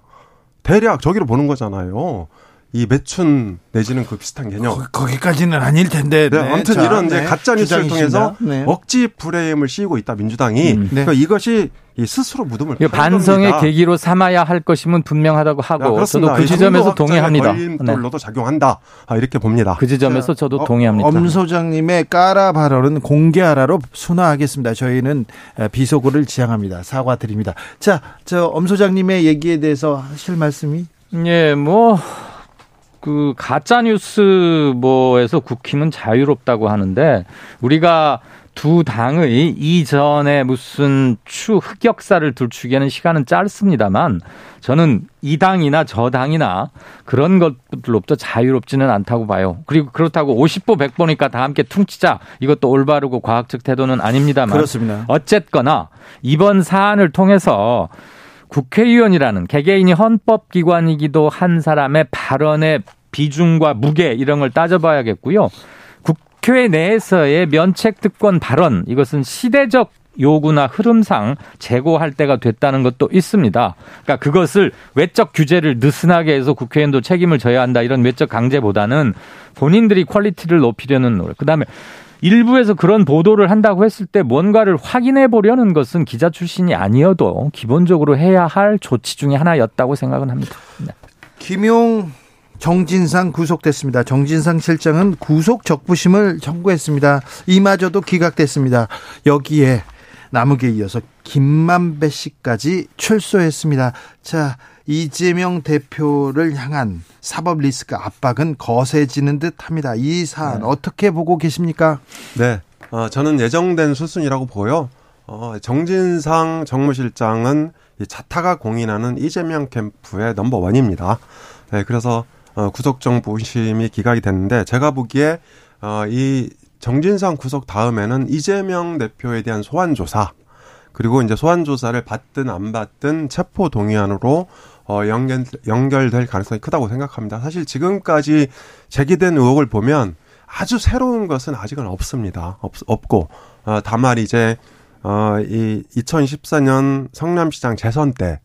대략 저기로 보는 거잖아요. 이 매춘 내지는 그 비슷한 개념. 거, 기까지는 아닐 텐데. 네, 네. 아무튼 자, 이런 네. 가짜 뉴스를 통해서 네. 억지 프레임을 씌우고 있다 민주당이. 음. 그러니까 이것이 이 스스로 무덤을 반성의 겁니다. 계기로 삼아야 할 것임은 분명하다고 하고 야, 저도 그 지점에서 동의합니다. 걸림돌로도 네. 작용한다. 아, 이렇게 봅니다. 그 지점에서 저도 어, 동의합니다. 엄 소장님의 까라 발언은 공개하라로 순화하겠습니다. 저희는 비속어를 지향합니다. 사과드립니다. 자, 저 엄 소장님의 얘기에 대해서 하실 말씀이? 예, 뭐 그 가짜 뉴스 뭐에서 국힘은 자유롭다고 하는데 우리가 두 당의 이전에 무슨 추 흑역사를 들추기에는 시간은 짧습니다만 저는 이 당이나 저 당이나 그런 것들로부터 자유롭지는 않다고 봐요. 그리고 그렇다고 50보 100보니까 다 함께 퉁치자 이것도 올바르고 과학적 태도는 아닙니다만 그렇습니다. 어쨌거나 이번 사안을 통해서 국회의원이라는 개개인이 헌법기관이기도 한 사람의 발언의 비중과 무게 이런 걸 따져봐야겠고요. 국회 내에서의 면책 특권 발언 이것은 시대적 요구나 흐름상 재고할 때가 됐다는 것도 있습니다. 그러니까 그것을 외적 규제를 느슨하게 해서 국회의원도 책임을 져야 한다 이런 외적 강제보다는 본인들이 quality를 높이려는 노력. 그다음에 일부에서 그런 보도를 한다고 했을 때 뭔가를 확인해 보려는 것은 기자 출신이 아니어도 기본적으로 해야 할 조치 중의 하나였다고 생각은 합니다. 네. 김용 정진상 구속됐습니다. 정진상 실장은 구속 적부심을 청구했습니다. 이마저도 기각됐습니다. 여기에 남욱에 이어서 김만배 씨까지 출소했습니다. 자, 이재명 대표를 향한 사법 리스크 압박은 거세지는 듯 합니다. 이 사안 네. 어떻게 보고 계십니까? 네. 어, 저는 예정된 수순이라고 보여. 어, 정진상 정무실장은 이 자타가 공인하는 이재명 캠프의 넘버 원입니다. 네, 그래서 어, 구속정 보심이 기각이 됐는데 제가 보기에 어, 이 정진상 구속 다음에는 이재명 대표에 대한 소환 조사 그리고 이제 소환 조사를 받든 안 받든 체포 동의안으로 어, 연결, 연결될 가능성이 크다고 생각합니다. 사실 지금까지 제기된 의혹을 보면 아주 새로운 것은 아직은 없습니다. 없, 없고, 어, 다만 이제, 어, 이 2014년 성남시장 재선 때,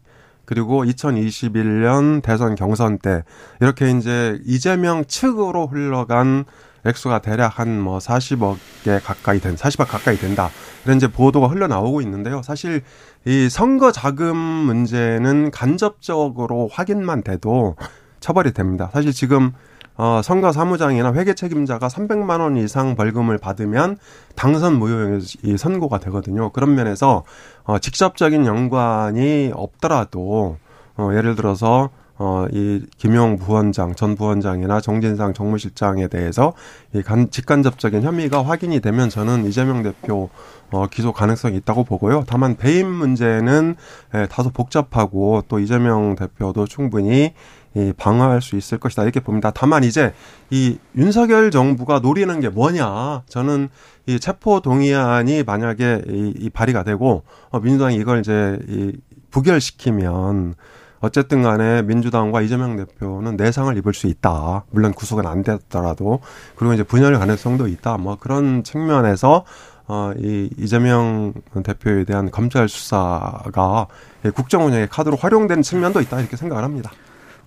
그리고 2021년 대선 경선 때, 이렇게 이제 이재명 측으로 흘러간 액수가 대략 한 뭐 40억에 가까이 된, 40억 가까이 된다. 이런 이제 보도가 흘러나오고 있는데요. 사실 이 선거 자금 문제는 간접적으로 확인만 돼도 처벌이 됩니다. 사실 지금 어, 선거 사무장이나 회계 책임자가 300만 원 이상 벌금을 받으면 당선 무효이 선고가 되거든요. 그런 면에서 어, 직접적인 연관이 없더라도 어, 예를 들어서 어, 이 김용 부원장, 전 부원장이나 정진상 정무실장에 대해서 이 간, 직간접적인 혐의가 확인이 되면 저는 이재명 대표 어, 기소 가능성이 있다고 보고요. 다만 배임 문제는 에, 다소 복잡하고 또 이재명 대표도 충분히 이 방어할 수 있을 것이다 이렇게 봅니다. 다만 이제 이 윤석열 정부가 노리는 게 뭐냐? 저는 이 체포 동의안이 만약에 이, 이 발의가 되고 어, 민주당이 이걸 이제 이 부결시키면 어쨌든 간에 민주당과 이재명 대표는 내상을 입을 수 있다. 물론 구속은 안 됐더라도 그리고 이제 분열 가능성도 있다. 뭐 그런 측면에서 어, 이 이재명 대표에 대한 검찰 수사가 국정 운영의 카드로 활용되는 측면도 있다 이렇게 생각을 합니다.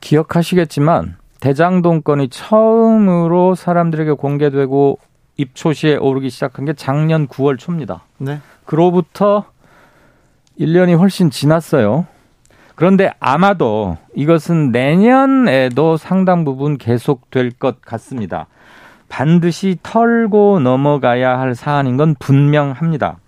기억하시겠지만 대장동 건이 처음으로 사람들에게 공개되고 입초시에 오르기 시작한 게 작년 9월 초입니다. 네. 그로부터 1년이 훨씬 지났어요. 그런데 아마도 이것은 내년에도 상당 부분 계속될 것 같습니다. 반드시 털고 넘어가야 할 사안인 건 분명합니다.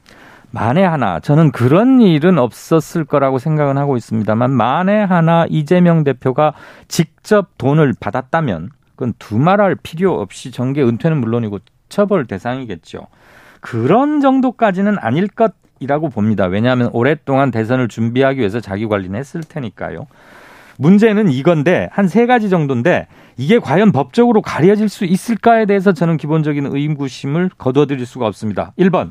만에 하나 저는 그런 일은 없었을 거라고 생각은 하고 있습니다만 만에 하나 이재명 대표가 직접 돈을 받았다면 그건 두말할 필요 없이 정계 은퇴는 물론이고 처벌 대상이겠죠. 그런 정도까지는 아닐 것 이라고 봅니다. 왜냐하면 오랫동안 대선을 준비하기 위해서 자기 관리는 했을 테니까요. 문제는 이건데 한 세 가지 정도인데 이게 과연 법적으로 가려질 수 있을까에 대해서 저는 기본적인 의구심을 거둬들일 수가 없습니다. 1번.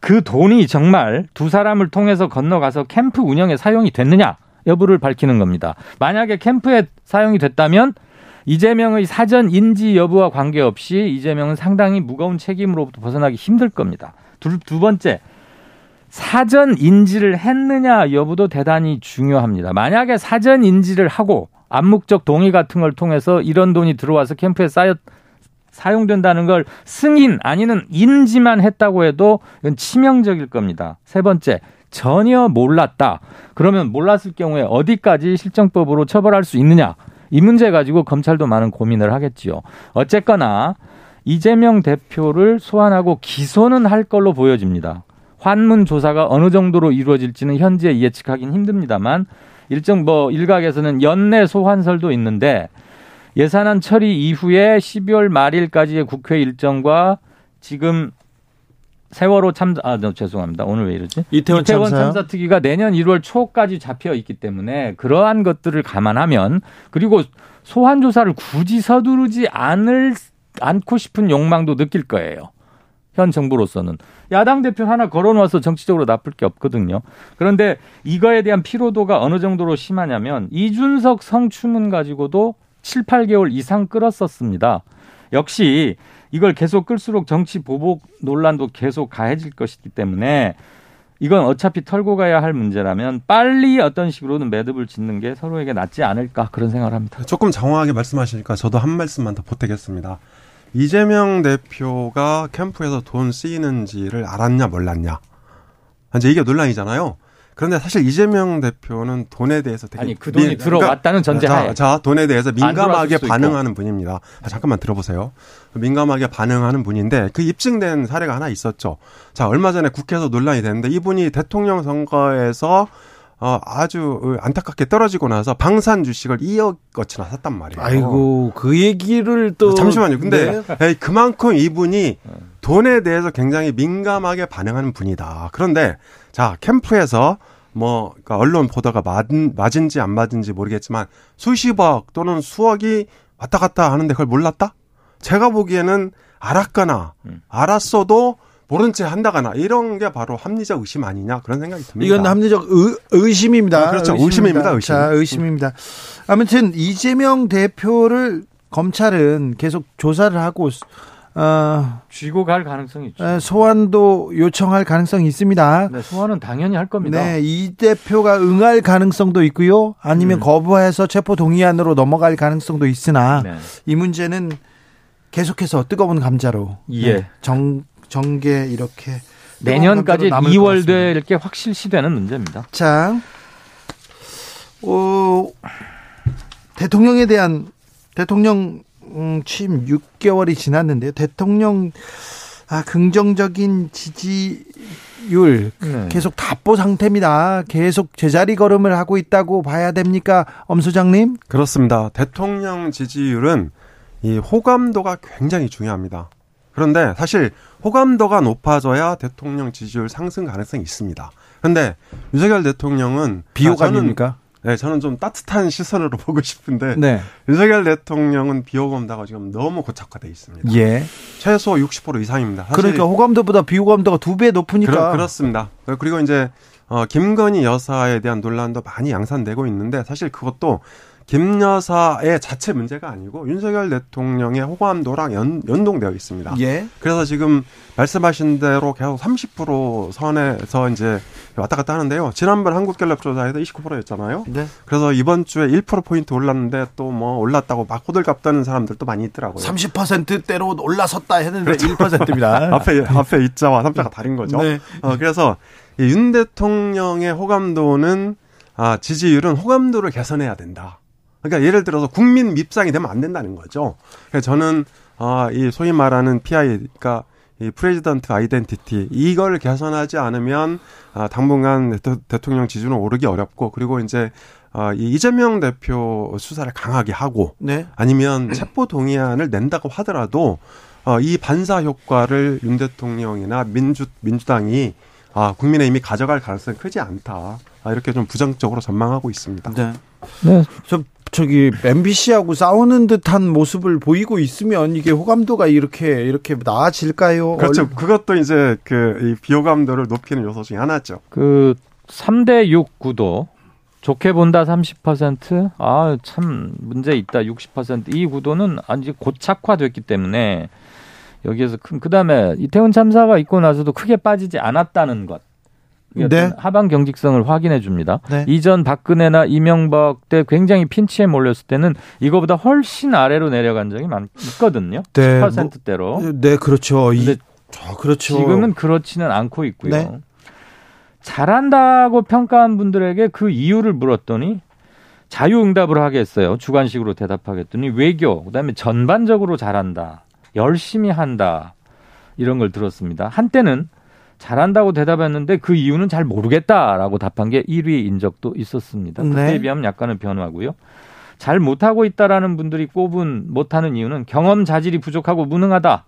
그 돈이 정말 두 사람을 통해서 건너가서 캠프 운영에 사용이 됐느냐 여부를 밝히는 겁니다. 만약에 캠프에 사용이 됐다면 이재명의 사전 인지 여부와 관계없이 이재명은 상당히 무거운 책임으로부터 벗어나기 힘들 겁니다. 두, 두 번째, 사전 인지를 했느냐 여부도 대단히 중요합니다. 만약에 사전 인지를 하고 암묵적 동의 같은 걸 통해서 이런 돈이 들어와서 캠프에 쌓여 사용된다는 걸 승인 아니는 인지만 했다고 해도 이건 치명적일 겁니다. 세 번째, 전혀 몰랐다. 그러면 몰랐을 경우에 어디까지 실정법으로 처벌할 수 있느냐? 이 문제 가지고 검찰도 많은 고민을 하겠지요. 어쨌거나 이재명 대표를 소환하고 기소는 할 걸로 보여집니다. 환문 조사가 어느 정도로 이루어질지는 현재 예측하기는 힘듭니다만 일정 뭐 일각에서는 연내 소환설도 있는데 예산안 처리 이후에 12월 말일까지의 국회 일정과 지금 세월호 참사 아 네, 죄송합니다. 오늘 왜 이러지? 이태원, 이태원 참사. 특위가 내년 1월 초까지 잡혀 있기 때문에 그러한 것들을 감안하면 그리고 소환 조사를 굳이 서두르지 않을 않고 싶은 욕망도 느낄 거예요. 현 정부로서는 야당 대표 하나 걸어놓아서 정치적으로 나쁠 게 없거든요. 그런데 이거에 대한 피로도가 어느 정도로 심하냐면 이준석 성추문 가지고도 7, 8개월 이상 끌었었습니다. 역시 이걸 계속 끌수록 정치 보복 논란도 계속 가해질 것이기 때문에 이건 어차피 털고 가야 할 문제라면 빨리 어떤 식으로는 매듭을 짓는 게 서로에게 낫지 않을까 그런 생각을 합니다. 조금 장황하게 말씀하시니까 저도 한 말씀만 더 보태겠습니다. 이재명 대표가 캠프에서 돈 쓰이는지를 알았냐 몰랐냐. 이제 이게 논란이잖아요. 그런데 사실 이재명 대표는 돈에 대해서 되게 아니 그 돈이 민, 들어왔다는 그러니까, 전제하에 자, 자 돈에 대해서 민감하게 반응하는 있고. 분입니다. 아, 잠깐만 들어보세요. 민감하게 반응하는 분인데 그 입증된 사례가 하나 있었죠. 자 얼마 전에 국회에서 논란이 됐는데 이분이 대통령 선거에서 어, 아주 안타깝게 떨어지고 나서 방산 주식을 2억 어치나 샀단 말이에요. 아이고, 그 얘기를 또. 아, 잠시만요. 근데 네. 그만큼 이분이 돈에 대해서 굉장히 민감하게 반응하는 분이다. 그런데 자, 캠프에서 뭐, 그러니까 언론 보도가 맞은, 맞은지 안 맞은지 모르겠지만 수십억 또는 수억이 왔다 갔다 하는데 그걸 몰랐다? 제가 보기에는 알았거나 음. 알았어도 모른 채 한다거나 이런 게 바로 합리적 의심 아니냐 그런 생각이 듭니다. 이건 합리적 의, 심입니다 아, 그렇죠. 의심입니다. 의심. 자, 의심입니다. 아무튼 이재명 대표를 검찰은 계속 조사를 하고 어, 쥐고 갈 가능성이 있죠. 소환도 요청할 가능성이 있습니다. 네, 소환은 당연히 할 겁니다. 네, 이 대표가 응할 가능성도 있고요. 아니면 음. 거부해서 체포 동의안으로 넘어갈 가능성도 있으나 네. 이 문제는 계속해서 뜨거운 감자로 예. 네, 정 정계 이렇게 내년까지 2월 돼 이렇게 확실시되는 문제입니다. 자, 어, 대통령에 대한 대통령 음, 취임 6개월이 지났는데요. 대통령 아, 긍정적인 지지 지지율 네. 계속 답보 상태입니다. 계속 제자리 걸음을 하고 있다고 봐야 됩니까, 엄 소장님? 그렇습니다. 대통령 지지율은 이 호감도가 굉장히 중요합니다. 그런데 사실 호감도가 높아져야 대통령 지지율 상승 가능성이 있습니다. 그런데 윤석열 대통령은 비호감입니까? 네, 저는 좀 따뜻한 시선으로 보고 싶은데 네. 윤석열 대통령은 비호감도가 지금 너무 고착화돼 있습니다. 예. 최소 60% 이상입니다. 그러니까 호감도보다 비호감도가 두 배 높으니까. 그렇, 습니다 그리고 이제 어, 김건희 여사에 대한 논란도 많이 양산되고 있는데 사실 그것도 김 여사의 자체 문제가 아니고 윤석열 대통령의 호감도랑 연, 연동되어 있습니다. 예. 그래서 지금 말씀하신 대로 계속 30% 선에서 이제 왔다 갔다 하는데요. 지난번 한국갤럽 조사에도 29%였잖아요. 네. 그래서 이번 주에 1%포인트 올랐는데 또 뭐 올랐다고 막 호들갑 떠는 사람들도 많이 있더라고요. 30%대로 올라섰다 했는데 그렇죠. 1%입니다. 앞에, 앞에 이자와 삼자가 다른 거죠. 네. 어, 그래서 윤 대통령의 호감도는 아, 지지율은 호감도를 개선해야 된다. 그러니까 예를 들어서 국민 밉상이 되면 안 된다는 거죠. 그래서 저는 아, 이 소위 말하는 PI, 그러니까 이 president identity 이걸 개선하지 않으면 아, 당분간 대통령 지지는 오르기 어렵고 그리고 이제 아, 이 이재명 대표 수사를 강하게 하고 네. 아니면 체포 동의안을 낸다고 하더라도 어, 이 반사 효과를 윤 대통령이나 민주 민주당이 아, 국민의힘이 가져갈 가능성이 크지 않다. 아, 이렇게 좀 부정적으로 전망하고 있습니다. 네. 네. 좀 저기 MBC하고 싸우는 듯한 모습을 보이고 있으면 이게 호감도가 이렇게 이렇게 나아질까요? 그렇죠. 그것도 이제 그이 비호감도를 높이는 요소 중에 하나죠. 그 3대 6 구도 좋게 본다 30%, 아, 참, 문제 있다 60%. 이 구도는 아주 고착화됐기 때문에 여기에서 큰, 그 다음에 이태원 참사가 있고 나서도 크게 빠지지 않았다는 것. 네. 하방 경직성을 확인해 줍니다. 네. 이전 박근혜나 이명박 때 굉장히 핀치에 몰렸을 때는 이거보다 훨씬 아래로 내려간 적이 많 있거든요. 네. 10%대로. 뭐, 네, 그렇죠. 이, 어, 그렇죠. 지금은 그렇지는 않고 있고요. 네. 잘한다고 평가한 분들에게 그 이유를 물었더니 자유응답을 하겠어요. 주관식으로 대답하겠더니 외교, 그다음에 전반적으로 잘한다. 열심히 한다. 이런 걸 들었습니다. 한때는 잘한다고 대답했는데 그 이유는 잘 모르겠다라고 답한 게 1위인 적도 있었습니다. 그때에 네. 비하면 약간은 변화고요. 잘 못하고 있다라는 분들이 꼽은 못하는 이유는 경험 자질이 부족하고 무능하다.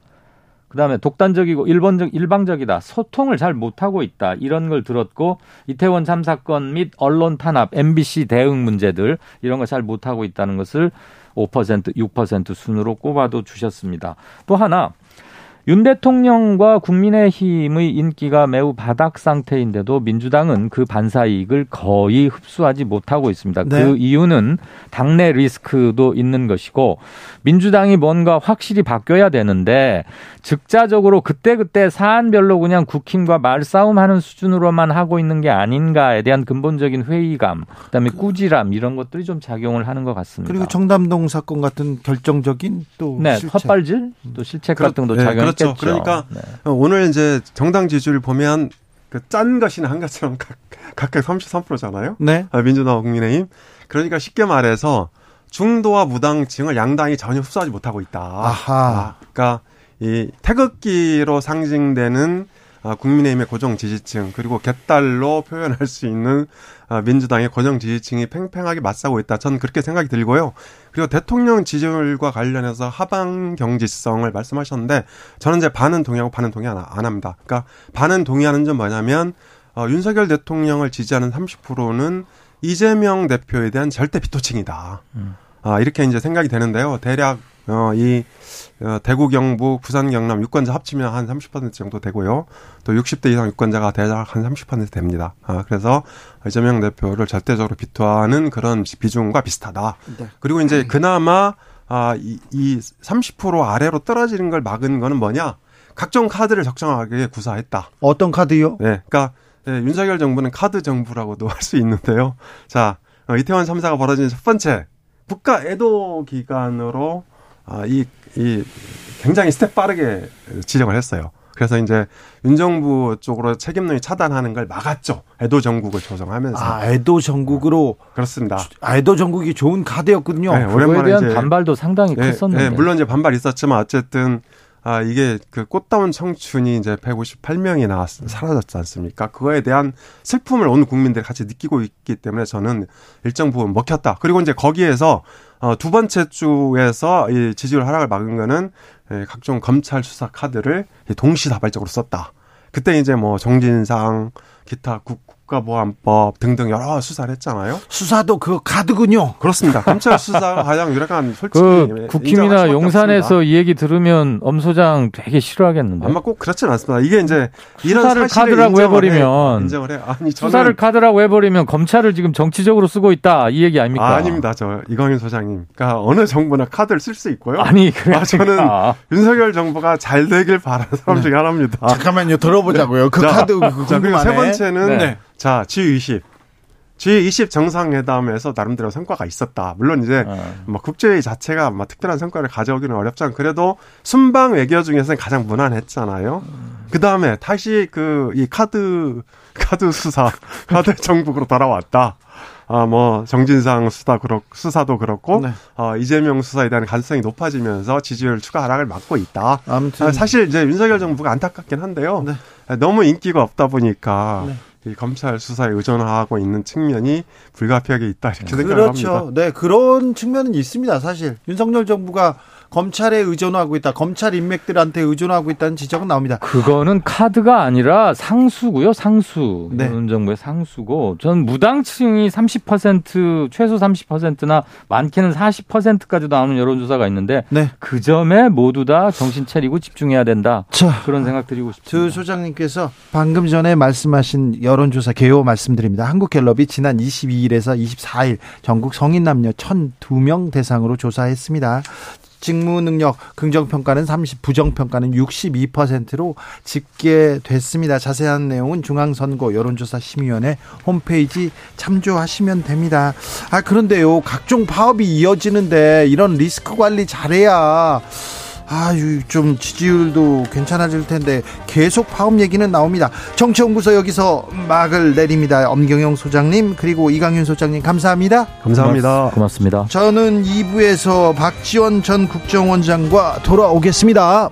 그다음에 독단적이고 일본적 일방적이다. 소통을 잘 못하고 있다. 이런 걸 들었고 이태원 참사건 및 언론 탄압, MBC 대응 문제들 이런 걸 잘 못하고 있다는 것을 5% 6% 순으로 꼽아도 주셨습니다. 또 하나 윤 대통령과 국민의힘의 인기가 매우 바닥 상태인데도 민주당은 그 반사 이익을 거의 흡수하지 못하고 있습니다. 네. 그 이유는 당내 리스크도 있는 것이고 민주당이 뭔가 확실히 바뀌어야 되는데 즉자적으로 그때그때 사안별로 그냥 국힘과 말싸움하는 수준으로만 하고 있는 게 아닌가에 대한 근본적인 회의감, 그다음에 꾸지람 이런 것들이 좀 작용을 하는 것 같습니다. 그리고 정담동 사건 같은 결정적인 또 네, 실책. 헛발질 또 실책 같은 것도 네, 작용했겠죠. 그렇죠. 그러니까 네. 오늘 이제 정당 지지율 보면 그 짠 것이나 한 것처럼 각, 각각 33%잖아요. 네. 아, 민주당과 국민의힘. 그러니까 쉽게 말해서 중도와 무당층을 양당이 전혀 흡수하지 못하고 있다. 아하. 아, 그러니까 이 태극기로 상징되는 아, 국민의힘의 고정 지지층 그리고 개딸로 표현할 수 있는 아, 민주당의 고정 지지층이 팽팽하게 맞서고 있다. 저는 그렇게 생각이 들고요. 그리고 대통령 지지율과 관련해서 하방 경지성을 말씀하셨는데 저는 이제 반은 동의하고 반은 동의 안, 합니다. 그러니까 반은 동의하는 점 뭐냐면 어, 윤석열 대통령을 지지하는 30%는 이재명 대표에 대한 절대 비토층이다. 음. 아, 이렇게 이제 생각이 되는데요. 대략 어, 이 어, 대구, 경북, 부산, 경남 유권자 합치면 한 30% 정도 되고요. 또 60대 이상 유권자가 대략 한 30% 됩니다. 아, 그래서 이재명 대표를 절대적으로 비토하는 그런 비중과 비슷하다. 네. 그리고 이제 그나마 아, 이, 이 30% 아래로 떨어지는 걸 막은 거는 뭐냐? 각종 카드를 적정하게 구사했다. 어떤 카드요? 네. 그러니까 네, 윤석열 정부는 카드 정부라고도 할 수 있는데요. 자, 어, 이태원 참사가 벌어진 첫 번째 국가 애도 기간으로 아, 이, 이 굉장히 스텝 빠르게 지정을 했어요. 그래서 이제 윤 정부 쪽으로 책임론이 차단하는 걸 막았죠. 애도 정국을 조성하면서. 아, 애도 정국으로 그렇습니다. 아, 애도 정국이 좋은 카드였군요. 네, 오랜만에 대한 이제 반발도 상당히 네, 컸었는데. 네, 물론 이제 반발 있었지만 어쨌든 아, 이게 그 꽃다운 청춘이 이제 158명이 나왔, 사라졌지 않습니까? 그거에 대한 슬픔을 온 국민들이 같이 느끼고 있기 때문에 저는 일정 부분 먹혔다. 그리고 이제 거기에서 어, 두 번째 주에서 이 지지율 하락을 막은 거는 예, 각종 검찰 수사 카드를 동시다발적으로 썼다. 그때 이제 뭐 정진상 기타 국, 국가보안법 등등 여러 수사를 했잖아요. 수사도 그 카드군요. 그렇습니다. 검찰 수사가 가장 유력한 솔직히 그 국힘이나 용산에서 이 얘기 들으면 엄 소장 되게 싫어하겠는데. 아마 꼭 그렇지는 않습니다. 이게 이제 수사를 카드라고 해버리면 인정을 해. 아니 수사를 카드라고 해버리면 검찰을 지금 정치적으로 쓰고 있다 이 얘기 아닙니까? 아, 닙니다 저 이광윤 소장님. 그러니까 어느 정부나 카드를 쓸 수 있고요. 아니 그래. 아, 저는 윤석열 정부가 잘 되길 바라는 사람 네. 중에 하나입니다. 잠깐만요 들어보자고요. 그 자, 카드 그 자, 그리고 세 번째는 네. 자, G20. G20 정상회담에서 나름대로 성과가 있었다. 물론 이제 어. 뭐 국제회의 자체가 뭐 특별한 성과를 가져오기는 어렵지만 그래도 순방 외교 중에서는 가장 무난했잖아요. 음. 그 다음에 다시 그 이 카드 카드 수사 카드 정국으로 돌아왔다. 아, 뭐, 정진상 수사 그렇, 수사도 그렇고, 네. 어, 이재명 수사에 대한 가능성이 높아지면서 지지율 추가 하락을 막고 있다. 아무튼. 아, 사실 이제 윤석열 정부가 안타깝긴 한데요. 네. 너무 인기가 없다 보니까 네. 이 검찰 수사에 의존하고 있는 측면이 불가피하게 있다 이렇게 생각을 그렇죠. 합니다. 네, 그런 측면은 있습니다. 사실 윤석열 정부가 검찰에 의존하고 있다. 검찰 인맥들한테 의존하고 있다는 지적은 나옵니다. 그거는 카드가 아니라 상수고요. 상수. 네. 현 정부의 상수고 전 무당층이 30% 최소 30%나 많게는 40%까지 나오는 여론조사가 있는데 네. 그 점에 모두 다 정신 차리고 집중해야 된다. 자, 그런 생각 드리고 싶습니다. 주 소장님께서 방금 전에 말씀하신 여론조사 개요 말씀드립니다. 한국갤럽이 지난 22일에서 24일 전국 성인 남녀 1,002명 대상으로 조사했습니다. 직무 능력 긍정 평가는 30, 부정 평가는 62%로 집계됐습니다. 자세한 내용은 중앙선거 여론조사 심의위원회 홈페이지 참조하시면 됩니다. 아 그런데요 각종 파업이 이어지는데 이런 리스크 관리 잘해야 아유 좀 지지율도 괜찮아질 텐데 계속 파업 얘기는 나옵니다. 정치연구소 여기서 막을 내립니다. 엄경영 소장님 그리고 이강윤 소장님 감사합니다. 감사합니다. 고맙습니다. 저는 2부에서 박지원 전 국정원장과 돌아오겠습니다.